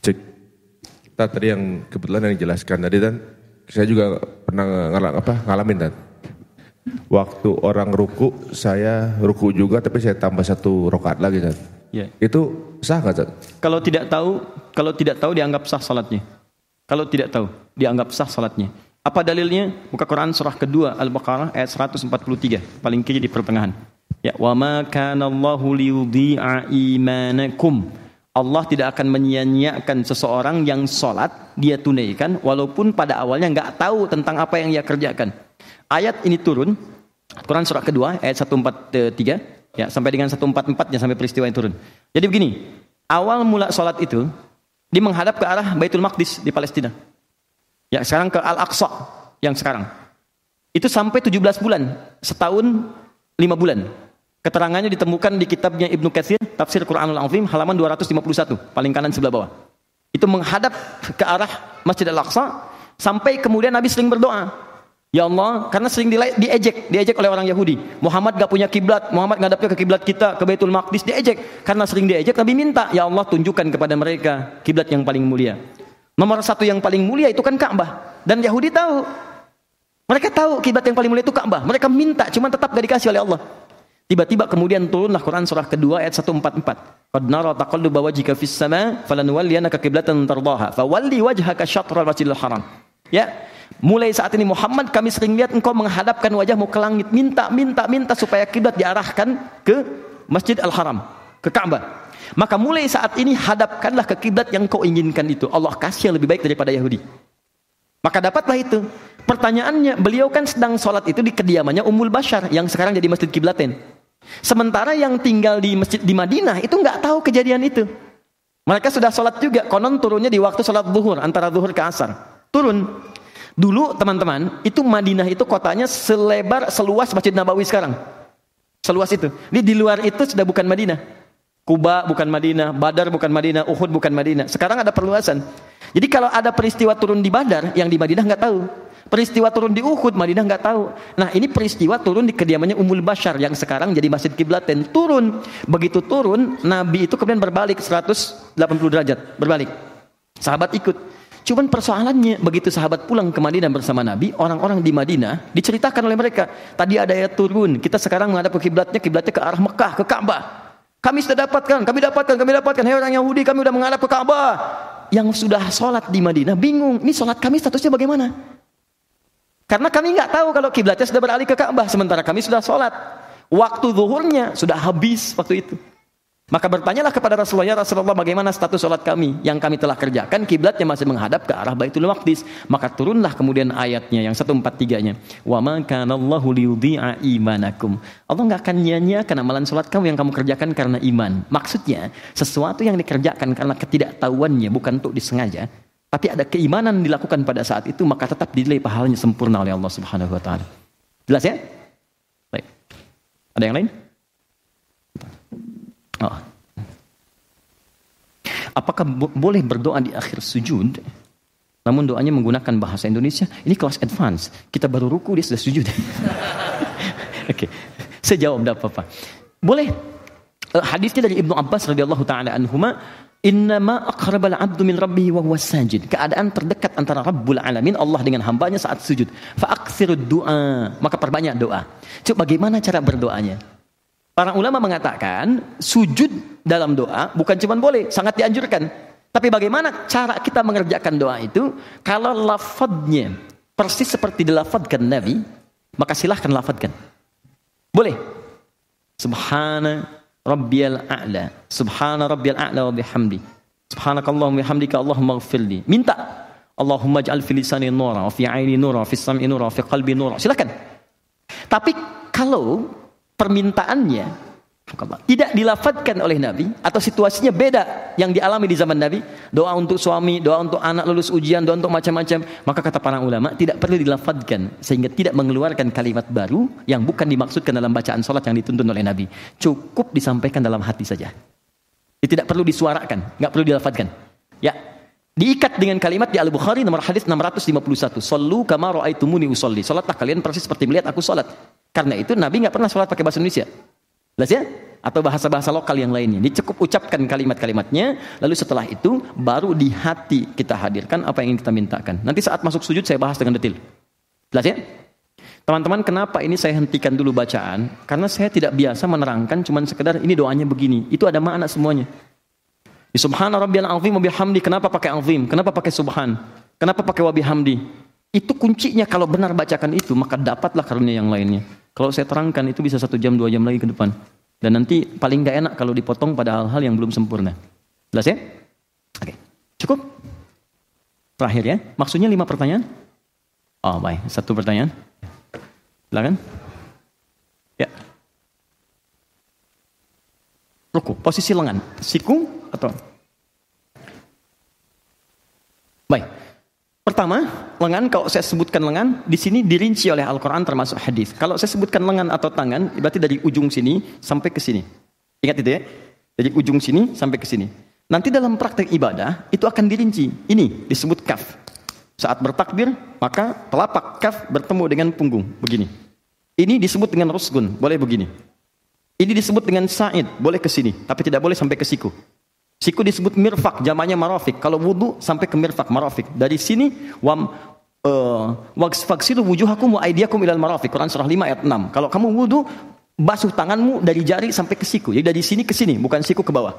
Cek. Kita tadi yang kebetulan yang dijelaskan tadi kan, saya juga pernah ngalang apa ngalamin kan. Waktu orang ruku, saya ruku juga tapi saya tambah satu rokaat lagi kan. Ya. Itu sah nggak Kalau tidak tahu, kalau tidak tahu dianggap sah salatnya. Kalau tidak tahu, dianggap sah salatnya. Apa dalilnya? Buka Quran surah kedua Al-Baqarah ayat 143, paling kiri di pertengahan. Ya, wa ma kana Allahu liyudhi'a imanakum. Allah tidak akan menyia-nyiakan seseorang yang sholat dia tunaikan walaupun pada awalnya nggak tahu tentang apa yang ia kerjakan. Ayat ini turun Quran surah kedua ayat 143 ya sampai dengan 144 nya sampai peristiwa yang turun. Jadi begini, awal mula sholat itu dia menghadap ke arah Baitul Maqdis di Palestina. Ya sekarang ke Al-Aqsa yang sekarang. Itu sampai 17 bulan, setahun lima bulan. Keterangannya ditemukan di kitabnya Ibnu Katsir, Tafsir Quranul Azim, halaman 251, paling kanan sebelah bawah. Itu menghadap ke arah Masjid Al-Aqsa sampai kemudian Nabi sering berdoa. Ya Allah, karena sering diejek, diejek oleh orang Yahudi. Muhammad gak punya kiblat, Muhammad ngadapnya ke kiblat kita, ke Baitul Maqdis, diejek. Karena sering diejek, Nabi minta, Ya Allah tunjukkan kepada mereka kiblat yang paling mulia. Nomor satu yang paling mulia itu kan Ka'bah. Dan Yahudi tahu. Mereka tahu kiblat yang paling mulia itu Ka'bah. Mereka minta, cuma tetap gak dikasih oleh Allah. Tiba-tiba kemudian turunlah Quran surah kedua ayat 144. Qad nara taqalluba wajhika fis sama falanuwalliyannaka qiblatan tardaha fawalli wajhaka syatral masjidil haram. Ya, mulai saat ini Muhammad kami sering lihat engkau menghadapkan wajahmu ke langit minta minta minta supaya kiblat diarahkan ke Masjid Al-Haram, ke Ka'bah. Maka mulai saat ini hadapkanlah ke kiblat yang kau inginkan itu. Allah kasih yang lebih baik daripada Yahudi. Maka dapatlah itu. Pertanyaannya, beliau kan sedang sholat itu di kediamannya Ummul Bashar yang sekarang jadi Masjid Kiblaten. Sementara yang tinggal di masjid di Madinah itu nggak tahu kejadian itu. Mereka sudah sholat juga, konon turunnya di waktu sholat zuhur, antara zuhur ke asar. Turun. Dulu teman-teman, itu Madinah itu kotanya selebar, seluas Masjid Nabawi sekarang. Seluas itu. Ini di luar itu sudah bukan Madinah. Kuba bukan Madinah, Badar bukan Madinah, Uhud bukan Madinah. Sekarang ada perluasan. Jadi kalau ada peristiwa turun di Badar, yang di Madinah nggak tahu. Peristiwa turun di Uhud, Madinah nggak tahu. Nah ini peristiwa turun di kediamannya Umul Bashar yang sekarang jadi Masjid Kiblaten. Turun. Begitu turun, Nabi itu kemudian berbalik 180 derajat. Berbalik. Sahabat ikut. Cuman persoalannya begitu sahabat pulang ke Madinah bersama Nabi, orang-orang di Madinah diceritakan oleh mereka. Tadi ada ayat turun, kita sekarang menghadap ke kiblatnya, kiblatnya ke arah Mekah, ke Ka'bah. Kami sudah dapatkan, kami dapatkan, kami dapatkan. Hei orang Yahudi, kami sudah menghadap ke Ka'bah. Yang sudah sholat di Madinah bingung, ini sholat kami statusnya bagaimana? Karena kami nggak tahu kalau kiblatnya sudah beralih ke Ka'bah sementara kami sudah sholat. Waktu zuhurnya sudah habis waktu itu. Maka bertanyalah kepada Rasulullah, ya Rasulullah bagaimana status sholat kami yang kami telah kerjakan, kiblatnya masih menghadap ke arah Baitul Maqdis. Maka turunlah kemudian ayatnya yang 143-nya. Wa ma kana imanakum. Allah nggak akan nyanyiakan amalan sholat kamu yang kamu kerjakan karena iman. Maksudnya, sesuatu yang dikerjakan karena ketidaktahuannya bukan untuk disengaja, tapi ada keimanan dilakukan pada saat itu maka tetap dinilai pahalanya sempurna oleh Allah Subhanahu wa taala. Jelas ya? Baik. Ada yang lain? Oh. Apakah bo boleh berdoa di akhir sujud? Namun doanya menggunakan bahasa Indonesia. Ini kelas advance. Kita baru ruku dia sudah sujud. [laughs] Oke. okay. Saya jawab tidak apa-apa. Boleh. Uh, hadisnya dari Ibnu Abbas radhiyallahu taala anhuma Innama aqrabal abdu min rabbih wa huwa sajid. Keadaan terdekat antara Rabbul Alamin Allah dengan hambanya saat sujud. Fa'aksirud du'a. Maka perbanyak doa. Coba bagaimana cara berdoanya? Para ulama mengatakan sujud dalam doa bukan cuma boleh, sangat dianjurkan. Tapi bagaimana cara kita mengerjakan doa itu? Kalau lafadznya persis seperti dilafadkan Nabi, maka silahkan lafadkan. Boleh. Subhana rabbiyal a'la subhana rabbiyal a'la wa bihamdi subhanakallahumma bihamdika allahumma ighfirli minta Allahumma ij'al fi lisani nura fi aini nura fi sam'i nura fi qalbi nura silakan tapi kalau permintaannya tidak dilafadkan oleh Nabi atau situasinya beda yang dialami di zaman Nabi, doa untuk suami, doa untuk anak lulus ujian, doa untuk macam-macam, maka kata para ulama tidak perlu dilafadkan sehingga tidak mengeluarkan kalimat baru yang bukan dimaksudkan dalam bacaan salat yang dituntun oleh Nabi. Cukup disampaikan dalam hati saja. Tidak perlu disuarakan, nggak perlu dilafadkan. Ya, diikat dengan kalimat di Al-Bukhari nomor hadis 651. Sallu kama ra'aitumuni usolli. Salatlah kalian persis seperti melihat aku salat. Karena itu Nabi nggak pernah salat pakai bahasa Indonesia. Jelas ya? Atau bahasa-bahasa lokal yang lainnya. Ini cukup ucapkan kalimat-kalimatnya, lalu setelah itu baru di hati kita hadirkan apa yang ingin kita mintakan. Nanti saat masuk sujud saya bahas dengan detail. Jelas ya? Teman-teman, kenapa ini saya hentikan dulu bacaan? Karena saya tidak biasa menerangkan cuman sekedar ini doanya begini. Itu ada makna semuanya. Subhana rabbiyal azim wa bihamdi. Kenapa pakai azim? Kenapa pakai subhan? Kenapa pakai wa bihamdi? Itu kuncinya kalau benar bacakan itu, maka dapatlah karunia yang lainnya. Kalau saya terangkan itu bisa satu jam, dua jam lagi ke depan. Dan nanti paling gak enak kalau dipotong pada hal-hal yang belum sempurna. Jelas ya? Oke, cukup? Terakhir ya, maksudnya lima pertanyaan? Oh baik, satu pertanyaan. Silakan. Ya. Ruku, posisi lengan, siku atau? Baik. Pertama, lengan kalau saya sebutkan lengan di sini dirinci oleh Al-Qur'an termasuk hadis. Kalau saya sebutkan lengan atau tangan berarti dari ujung sini sampai ke sini. Ingat itu ya? Dari ujung sini sampai ke sini. Nanti dalam praktek ibadah itu akan dirinci. Ini disebut kaf. Saat bertakbir, maka telapak kaf bertemu dengan punggung begini. Ini disebut dengan rusgun, boleh begini. Ini disebut dengan sa'id, boleh ke sini, tapi tidak boleh sampai ke siku. Siku disebut mirfak, jamannya marafik. Kalau wudhu sampai ke mirfak, marafik. Dari sini wam uh, wa aidiakum ilal marafik. Quran surah 5 ayat 6. Kalau kamu wudhu, basuh tanganmu dari jari sampai ke siku. Jadi dari sini ke sini, bukan siku ke bawah.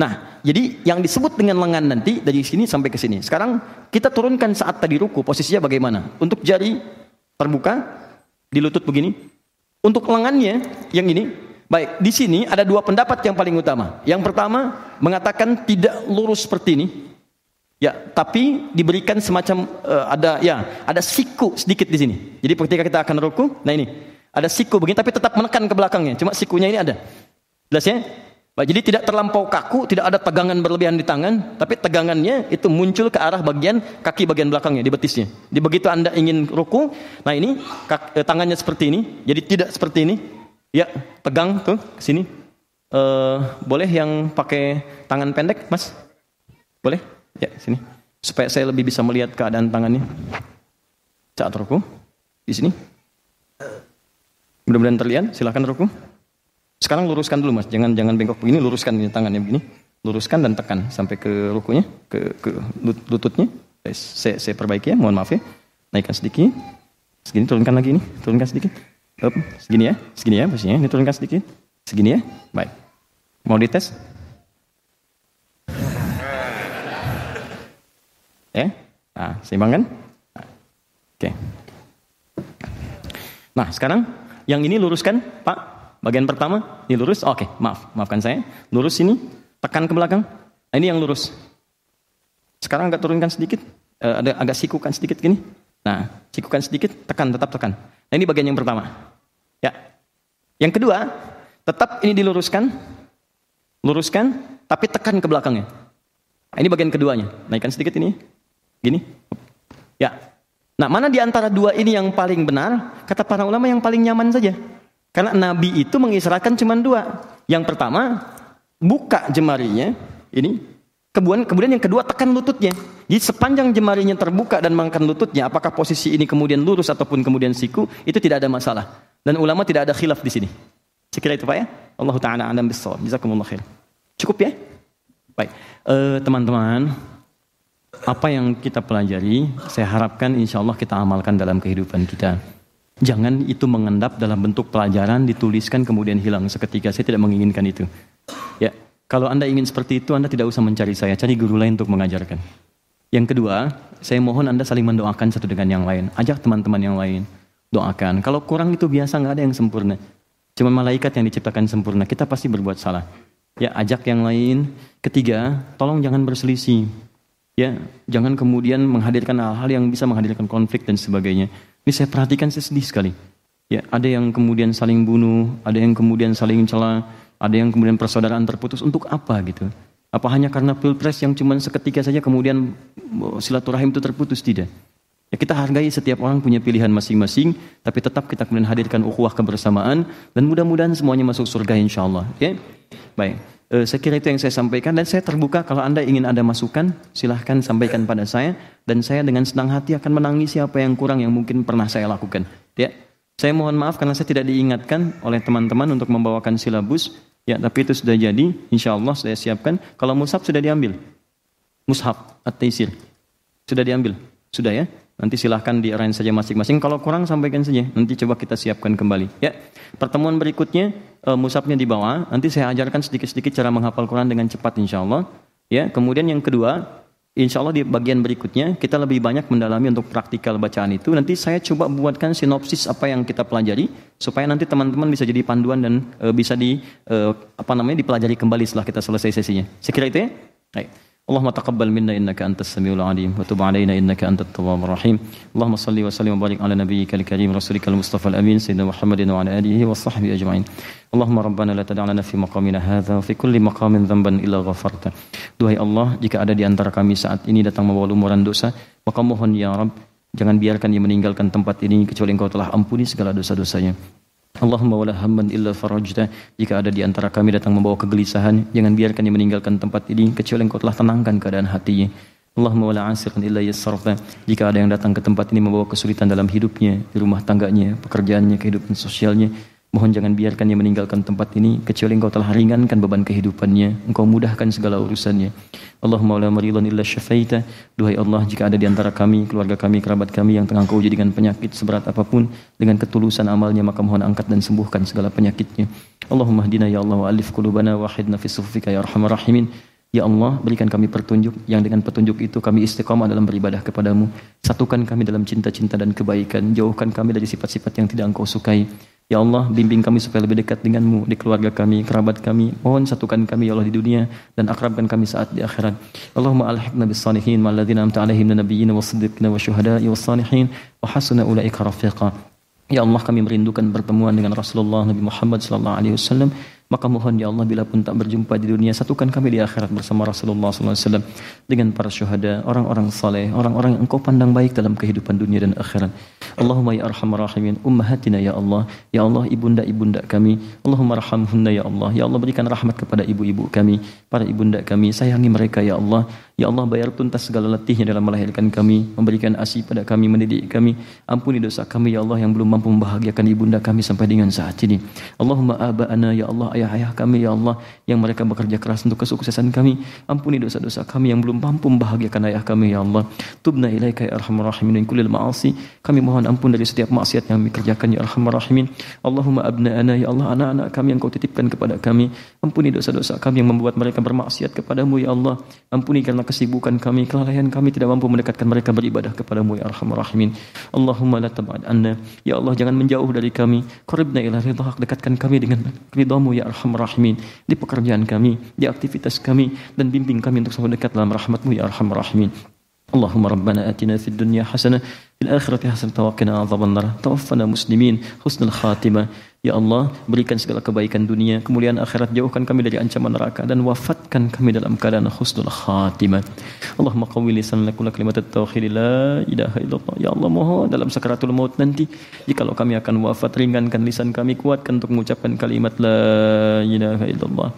Nah, jadi yang disebut dengan lengan nanti dari sini sampai ke sini. Sekarang kita turunkan saat tadi ruku, posisinya bagaimana? Untuk jari terbuka di lutut begini. Untuk lengannya yang ini Baik, di sini ada dua pendapat yang paling utama. Yang pertama mengatakan tidak lurus seperti ini. Ya, tapi diberikan semacam uh, ada ya, ada siku sedikit di sini. Jadi ketika kita akan ruku, nah ini ada siku begini tapi tetap menekan ke belakangnya. Cuma sikunya ini ada. Jelas ya? Baik, jadi tidak terlampau kaku, tidak ada tegangan berlebihan di tangan, tapi tegangannya itu muncul ke arah bagian kaki bagian belakangnya di betisnya. Di begitu Anda ingin ruku, nah ini kaki, eh, tangannya seperti ini, jadi tidak seperti ini, Ya, pegang tuh ke sini. Uh, boleh yang pakai tangan pendek, Mas? Boleh? Ya, sini. Supaya saya lebih bisa melihat keadaan tangannya. Saat ruku. Di sini. Mudah-mudahan terlihat. Silahkan ruku. Sekarang luruskan dulu, Mas. Jangan jangan bengkok begini, luruskan ini tangannya begini. Luruskan dan tekan sampai ke rukunya, ke ke lututnya. Saya, saya perbaiki ya, mohon maaf ya. Naikkan sedikit. Segini turunkan lagi ini, turunkan sedikit. Up, segini ya, segini ya posisinya. Ini turunkan sedikit. Segini ya. Baik. Mau dites? Ya, nah, seimbang kan? Oke. Nah, sekarang yang ini luruskan, Pak. Bagian pertama, ini lurus. Oke, maaf, maafkan saya. Lurus sini, tekan ke belakang. Nah, ini yang lurus. Sekarang agak turunkan sedikit, uh, ada agak sikukan sedikit gini. Nah, sikukan sedikit, tekan, tetap tekan. Nah, ini bagian yang pertama. Ya. Yang kedua, tetap ini diluruskan, luruskan, tapi tekan ke belakangnya. Nah, ini bagian keduanya. Naikkan sedikit ini, gini. Ya. Nah, mana di antara dua ini yang paling benar? Kata para ulama yang paling nyaman saja. Karena Nabi itu mengisrakan cuma dua. Yang pertama, buka jemarinya, ini Kemudian, kemudian yang kedua tekan lututnya. Jadi sepanjang jemarinya terbuka dan mengangkat lututnya, apakah posisi ini kemudian lurus ataupun kemudian siku, itu tidak ada masalah. Dan ulama tidak ada khilaf di sini. Sekira itu Pak ya. Allah taala alam bisawab. Jazakumullah khair. Cukup ya? Baik, teman teman-teman, apa yang kita pelajari, saya harapkan insya Allah kita amalkan dalam kehidupan kita. Jangan itu mengendap dalam bentuk pelajaran, dituliskan kemudian hilang seketika. Saya tidak menginginkan itu. Ya, kalau Anda ingin seperti itu, Anda tidak usah mencari saya, cari guru lain untuk mengajarkan. Yang kedua, saya mohon Anda saling mendoakan satu dengan yang lain. Ajak teman-teman yang lain, doakan. Kalau kurang itu biasa, nggak ada yang sempurna. Cuma malaikat yang diciptakan sempurna, kita pasti berbuat salah. Ya, ajak yang lain. Ketiga, tolong jangan berselisih. Ya, jangan kemudian menghadirkan hal-hal yang bisa menghadirkan konflik dan sebagainya. Ini saya perhatikan saya sedih sekali. Ya, ada yang kemudian saling bunuh, ada yang kemudian saling celah, ada yang kemudian persaudaraan terputus untuk apa gitu? Apa hanya karena pilpres yang cuma seketika saja kemudian oh, silaturahim itu terputus tidak? Ya, kita hargai setiap orang punya pilihan masing-masing, tapi tetap kita kemudian hadirkan ukhuwah kebersamaan dan mudah-mudahan semuanya masuk surga insya Allah. Ya? Baik, e, saya kira itu yang saya sampaikan dan saya terbuka kalau anda ingin ada masukan, silahkan sampaikan pada saya dan saya dengan senang hati akan menangis siapa yang kurang yang mungkin pernah saya lakukan. Ya, saya mohon maaf karena saya tidak diingatkan oleh teman-teman untuk membawakan silabus. Ya, tapi itu sudah jadi, insya Allah saya siapkan. Kalau mushaf sudah diambil, mushaf at-taisir sudah diambil, sudah ya. Nanti silahkan di arrange saja masing-masing. Kalau kurang sampaikan saja. Nanti coba kita siapkan kembali. Ya, pertemuan berikutnya musabnya di bawah. Nanti saya ajarkan sedikit-sedikit cara menghafal Quran dengan cepat insya Allah. Ya, kemudian yang kedua, insya Allah di bagian berikutnya kita lebih banyak mendalami untuk praktikal bacaan itu. Nanti saya coba buatkan sinopsis apa yang kita pelajari supaya nanti teman-teman bisa jadi panduan dan uh, bisa di uh, apa namanya dipelajari kembali setelah kita selesai sesinya. Saya kira itu ya. Baik. Allahumma taqabbal minna innaka antas samiul alim wa tub alaina innaka antat tawwabur. Allahumma salli wa sallim wa barik ala nabiyyikal karim rasulikal mustafa al amin sayyidina Muhammadin wa ala alihi wa sahbihi. Allahumma rabbana la tada' lana fi maqamina hadza fi kulli maqamin dhanban illa ghafarta. Duhai Allah, jika ada di antara kami saat ini datang membawa lumuran dosa, maka mohon ya Rabb Jangan biarkan dia meninggalkan tempat ini kecuali engkau telah ampuni segala dosa-dosanya. Allahumma wala hamman illa farajta. Jika ada di antara kami datang membawa kegelisahan, jangan biarkan dia meninggalkan tempat ini kecuali engkau telah tenangkan keadaan hatinya. Allahumma wala asiran illa yassarta. Jika ada yang datang ke tempat ini membawa kesulitan dalam hidupnya, di rumah tangganya, pekerjaannya, kehidupan sosialnya, Mohon jangan biarkan dia meninggalkan tempat ini kecuali engkau telah ringankan beban kehidupannya. Engkau mudahkan segala urusannya. Allahumma la maridun illa syafaita. Duhai Allah, jika ada di antara kami, keluarga kami, kerabat kami yang tengah kau dengan penyakit seberat apa pun, dengan ketulusan amalnya, maka mohon angkat dan sembuhkan segala penyakitnya. Allahumma hadina ya Allah wa alif qulubana wa hidna fi sufika ya arhamar rahimin. Ya Allah, berikan kami petunjuk yang dengan petunjuk itu kami istiqamah dalam beribadah kepadamu. Satukan kami dalam cinta-cinta dan kebaikan. Jauhkan kami dari sifat-sifat yang tidak engkau sukai. Ya Allah, bimbing kami supaya lebih dekat denganmu di keluarga kami, kerabat kami. Mohon satukan kami ya Allah di dunia dan akrabkan kami saat di akhirat. Allahumma alhiqna bis salihin ma'alladzina amta alaihim wa siddiqina wa syuhada'i wa salihin wa hasuna ulaika rafiqa. Ya Allah kami merindukan pertemuan dengan Rasulullah Nabi Muhammad sallallahu alaihi wasallam maka mohon ya Allah bila pun tak berjumpa di dunia satukan kami di akhirat bersama Rasulullah SAW dengan para syuhada, orang-orang saleh, orang-orang yang engkau pandang baik dalam kehidupan dunia dan akhirat. Allahumma ya arhamar rahimin ummahatina ya Allah, ya Allah ibunda-ibunda kami. Allahumma rahamhunna ya Allah, ya Allah berikan rahmat kepada ibu-ibu kami, para ibunda kami, sayangi mereka ya Allah. Ya Allah bayar tuntas segala letihnya dalam melahirkan kami, memberikan asi pada kami, mendidik kami. Ampuni dosa kami ya Allah yang belum mampu membahagiakan ibunda kami sampai dengan saat ini. Allahumma aba'ana ya Allah ayah-ayah kami ya Allah yang mereka bekerja keras untuk kesuksesan kami. Ampuni dosa-dosa kami yang belum mampu membahagiakan ayah kami ya Allah. Tubna ilaika ya arhamar rahimin min kullil ma'asi. Kami mohon ampun dari setiap maksiat yang kami kerjakan ya arhamar rahimin. Allahumma abna'ana ya Allah anak-anak kami yang kau titipkan kepada kami. Ampuni dosa-dosa kami yang membuat mereka bermaksiat kepadamu ya Allah. Ampuni karena kesibukan kami, kelalaian kami tidak mampu mendekatkan mereka beribadah kepadamu ya arhamar rahimin. Allahumma la tab'ad anna. Ya Allah jangan menjauh dari kami. Qaribna ila dekatkan kami dengan ridhamu ya arhamar rahimin. Di pekerjaan kami, di aktivitas kami dan bimbing kami untuk selalu dekat dalam rahmatmu ya arhamar rahimin. اللهم ربنا آتنا في الدنيا حسنة في الآخرة حسنة وقنا عذاب النار توفنا مسلمين حسن الخاتمة Ya Allah, berikan segala kebaikan dunia, kemuliaan akhirat, jauhkan kami dari ancaman neraka dan wafatkan kami dalam keadaan husnul khatimah. Allahumma qawwi lisan lakula kalimat tauhid la ilaha illallah. Ya Allah, mohon dalam sakaratul maut nanti jikalau kami akan wafat ringankan lisan kami, kuatkan untuk mengucapkan kalimat la ilaha illallah.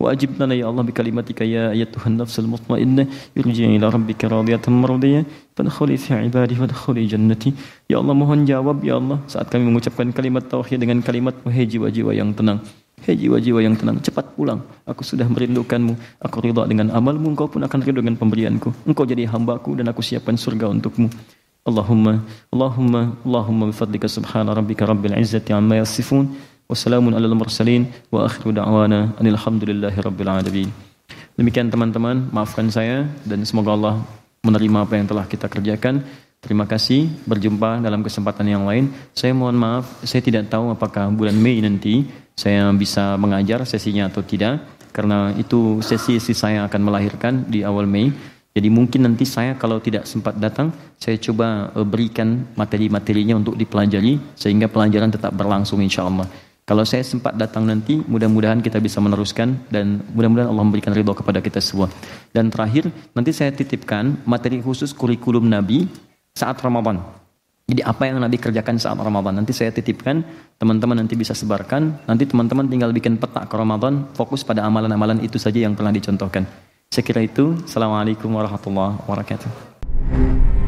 وأجب لنا يا الله بكلمتك يا أيتها النفس المطمئنة ارجعي إلى ربك راضية مرضية فادخلي في عبادي وادخلي جنتي Ya Allah mohon jawab ya Allah saat kami mengucapkan kalimat tauhid dengan kalimat wahai jiwa-jiwa yang tenang Hei jiwa-jiwa yang tenang, cepat pulang. Aku sudah merindukanmu. Aku ridha dengan amalmu, engkau pun akan ridha dengan pemberianku. Engkau jadi hambaku dan aku siapkan surga untukmu. Allahumma, Allahumma, Allahumma bifadlika subhana rabbika rabbil izzati amma yasifun. Wassalamun ala mursalin wa akhiru da'wana. Demikian teman-teman, maafkan saya dan semoga Allah menerima apa yang telah kita kerjakan. Terima kasih, berjumpa dalam kesempatan yang lain. Saya mohon maaf, saya tidak tahu apakah bulan Mei nanti saya bisa mengajar sesinya atau tidak. Karena itu sesi-sesi saya akan melahirkan di awal Mei. Jadi mungkin nanti saya kalau tidak sempat datang, saya coba eh, berikan materi-materinya untuk dipelajari sehingga pelajaran tetap berlangsung insya Allah. Kalau saya sempat datang nanti, mudah-mudahan kita bisa meneruskan dan mudah-mudahan Allah memberikan ridho kepada kita semua. Dan terakhir, nanti saya titipkan materi khusus kurikulum Nabi saat Ramadan. Jadi apa yang Nabi kerjakan saat Ramadan nanti saya titipkan, teman-teman nanti bisa sebarkan. Nanti teman-teman tinggal bikin peta ke Ramadan, fokus pada amalan-amalan itu saja yang pernah dicontohkan. Saya kira itu. Assalamualaikum warahmatullahi wabarakatuh.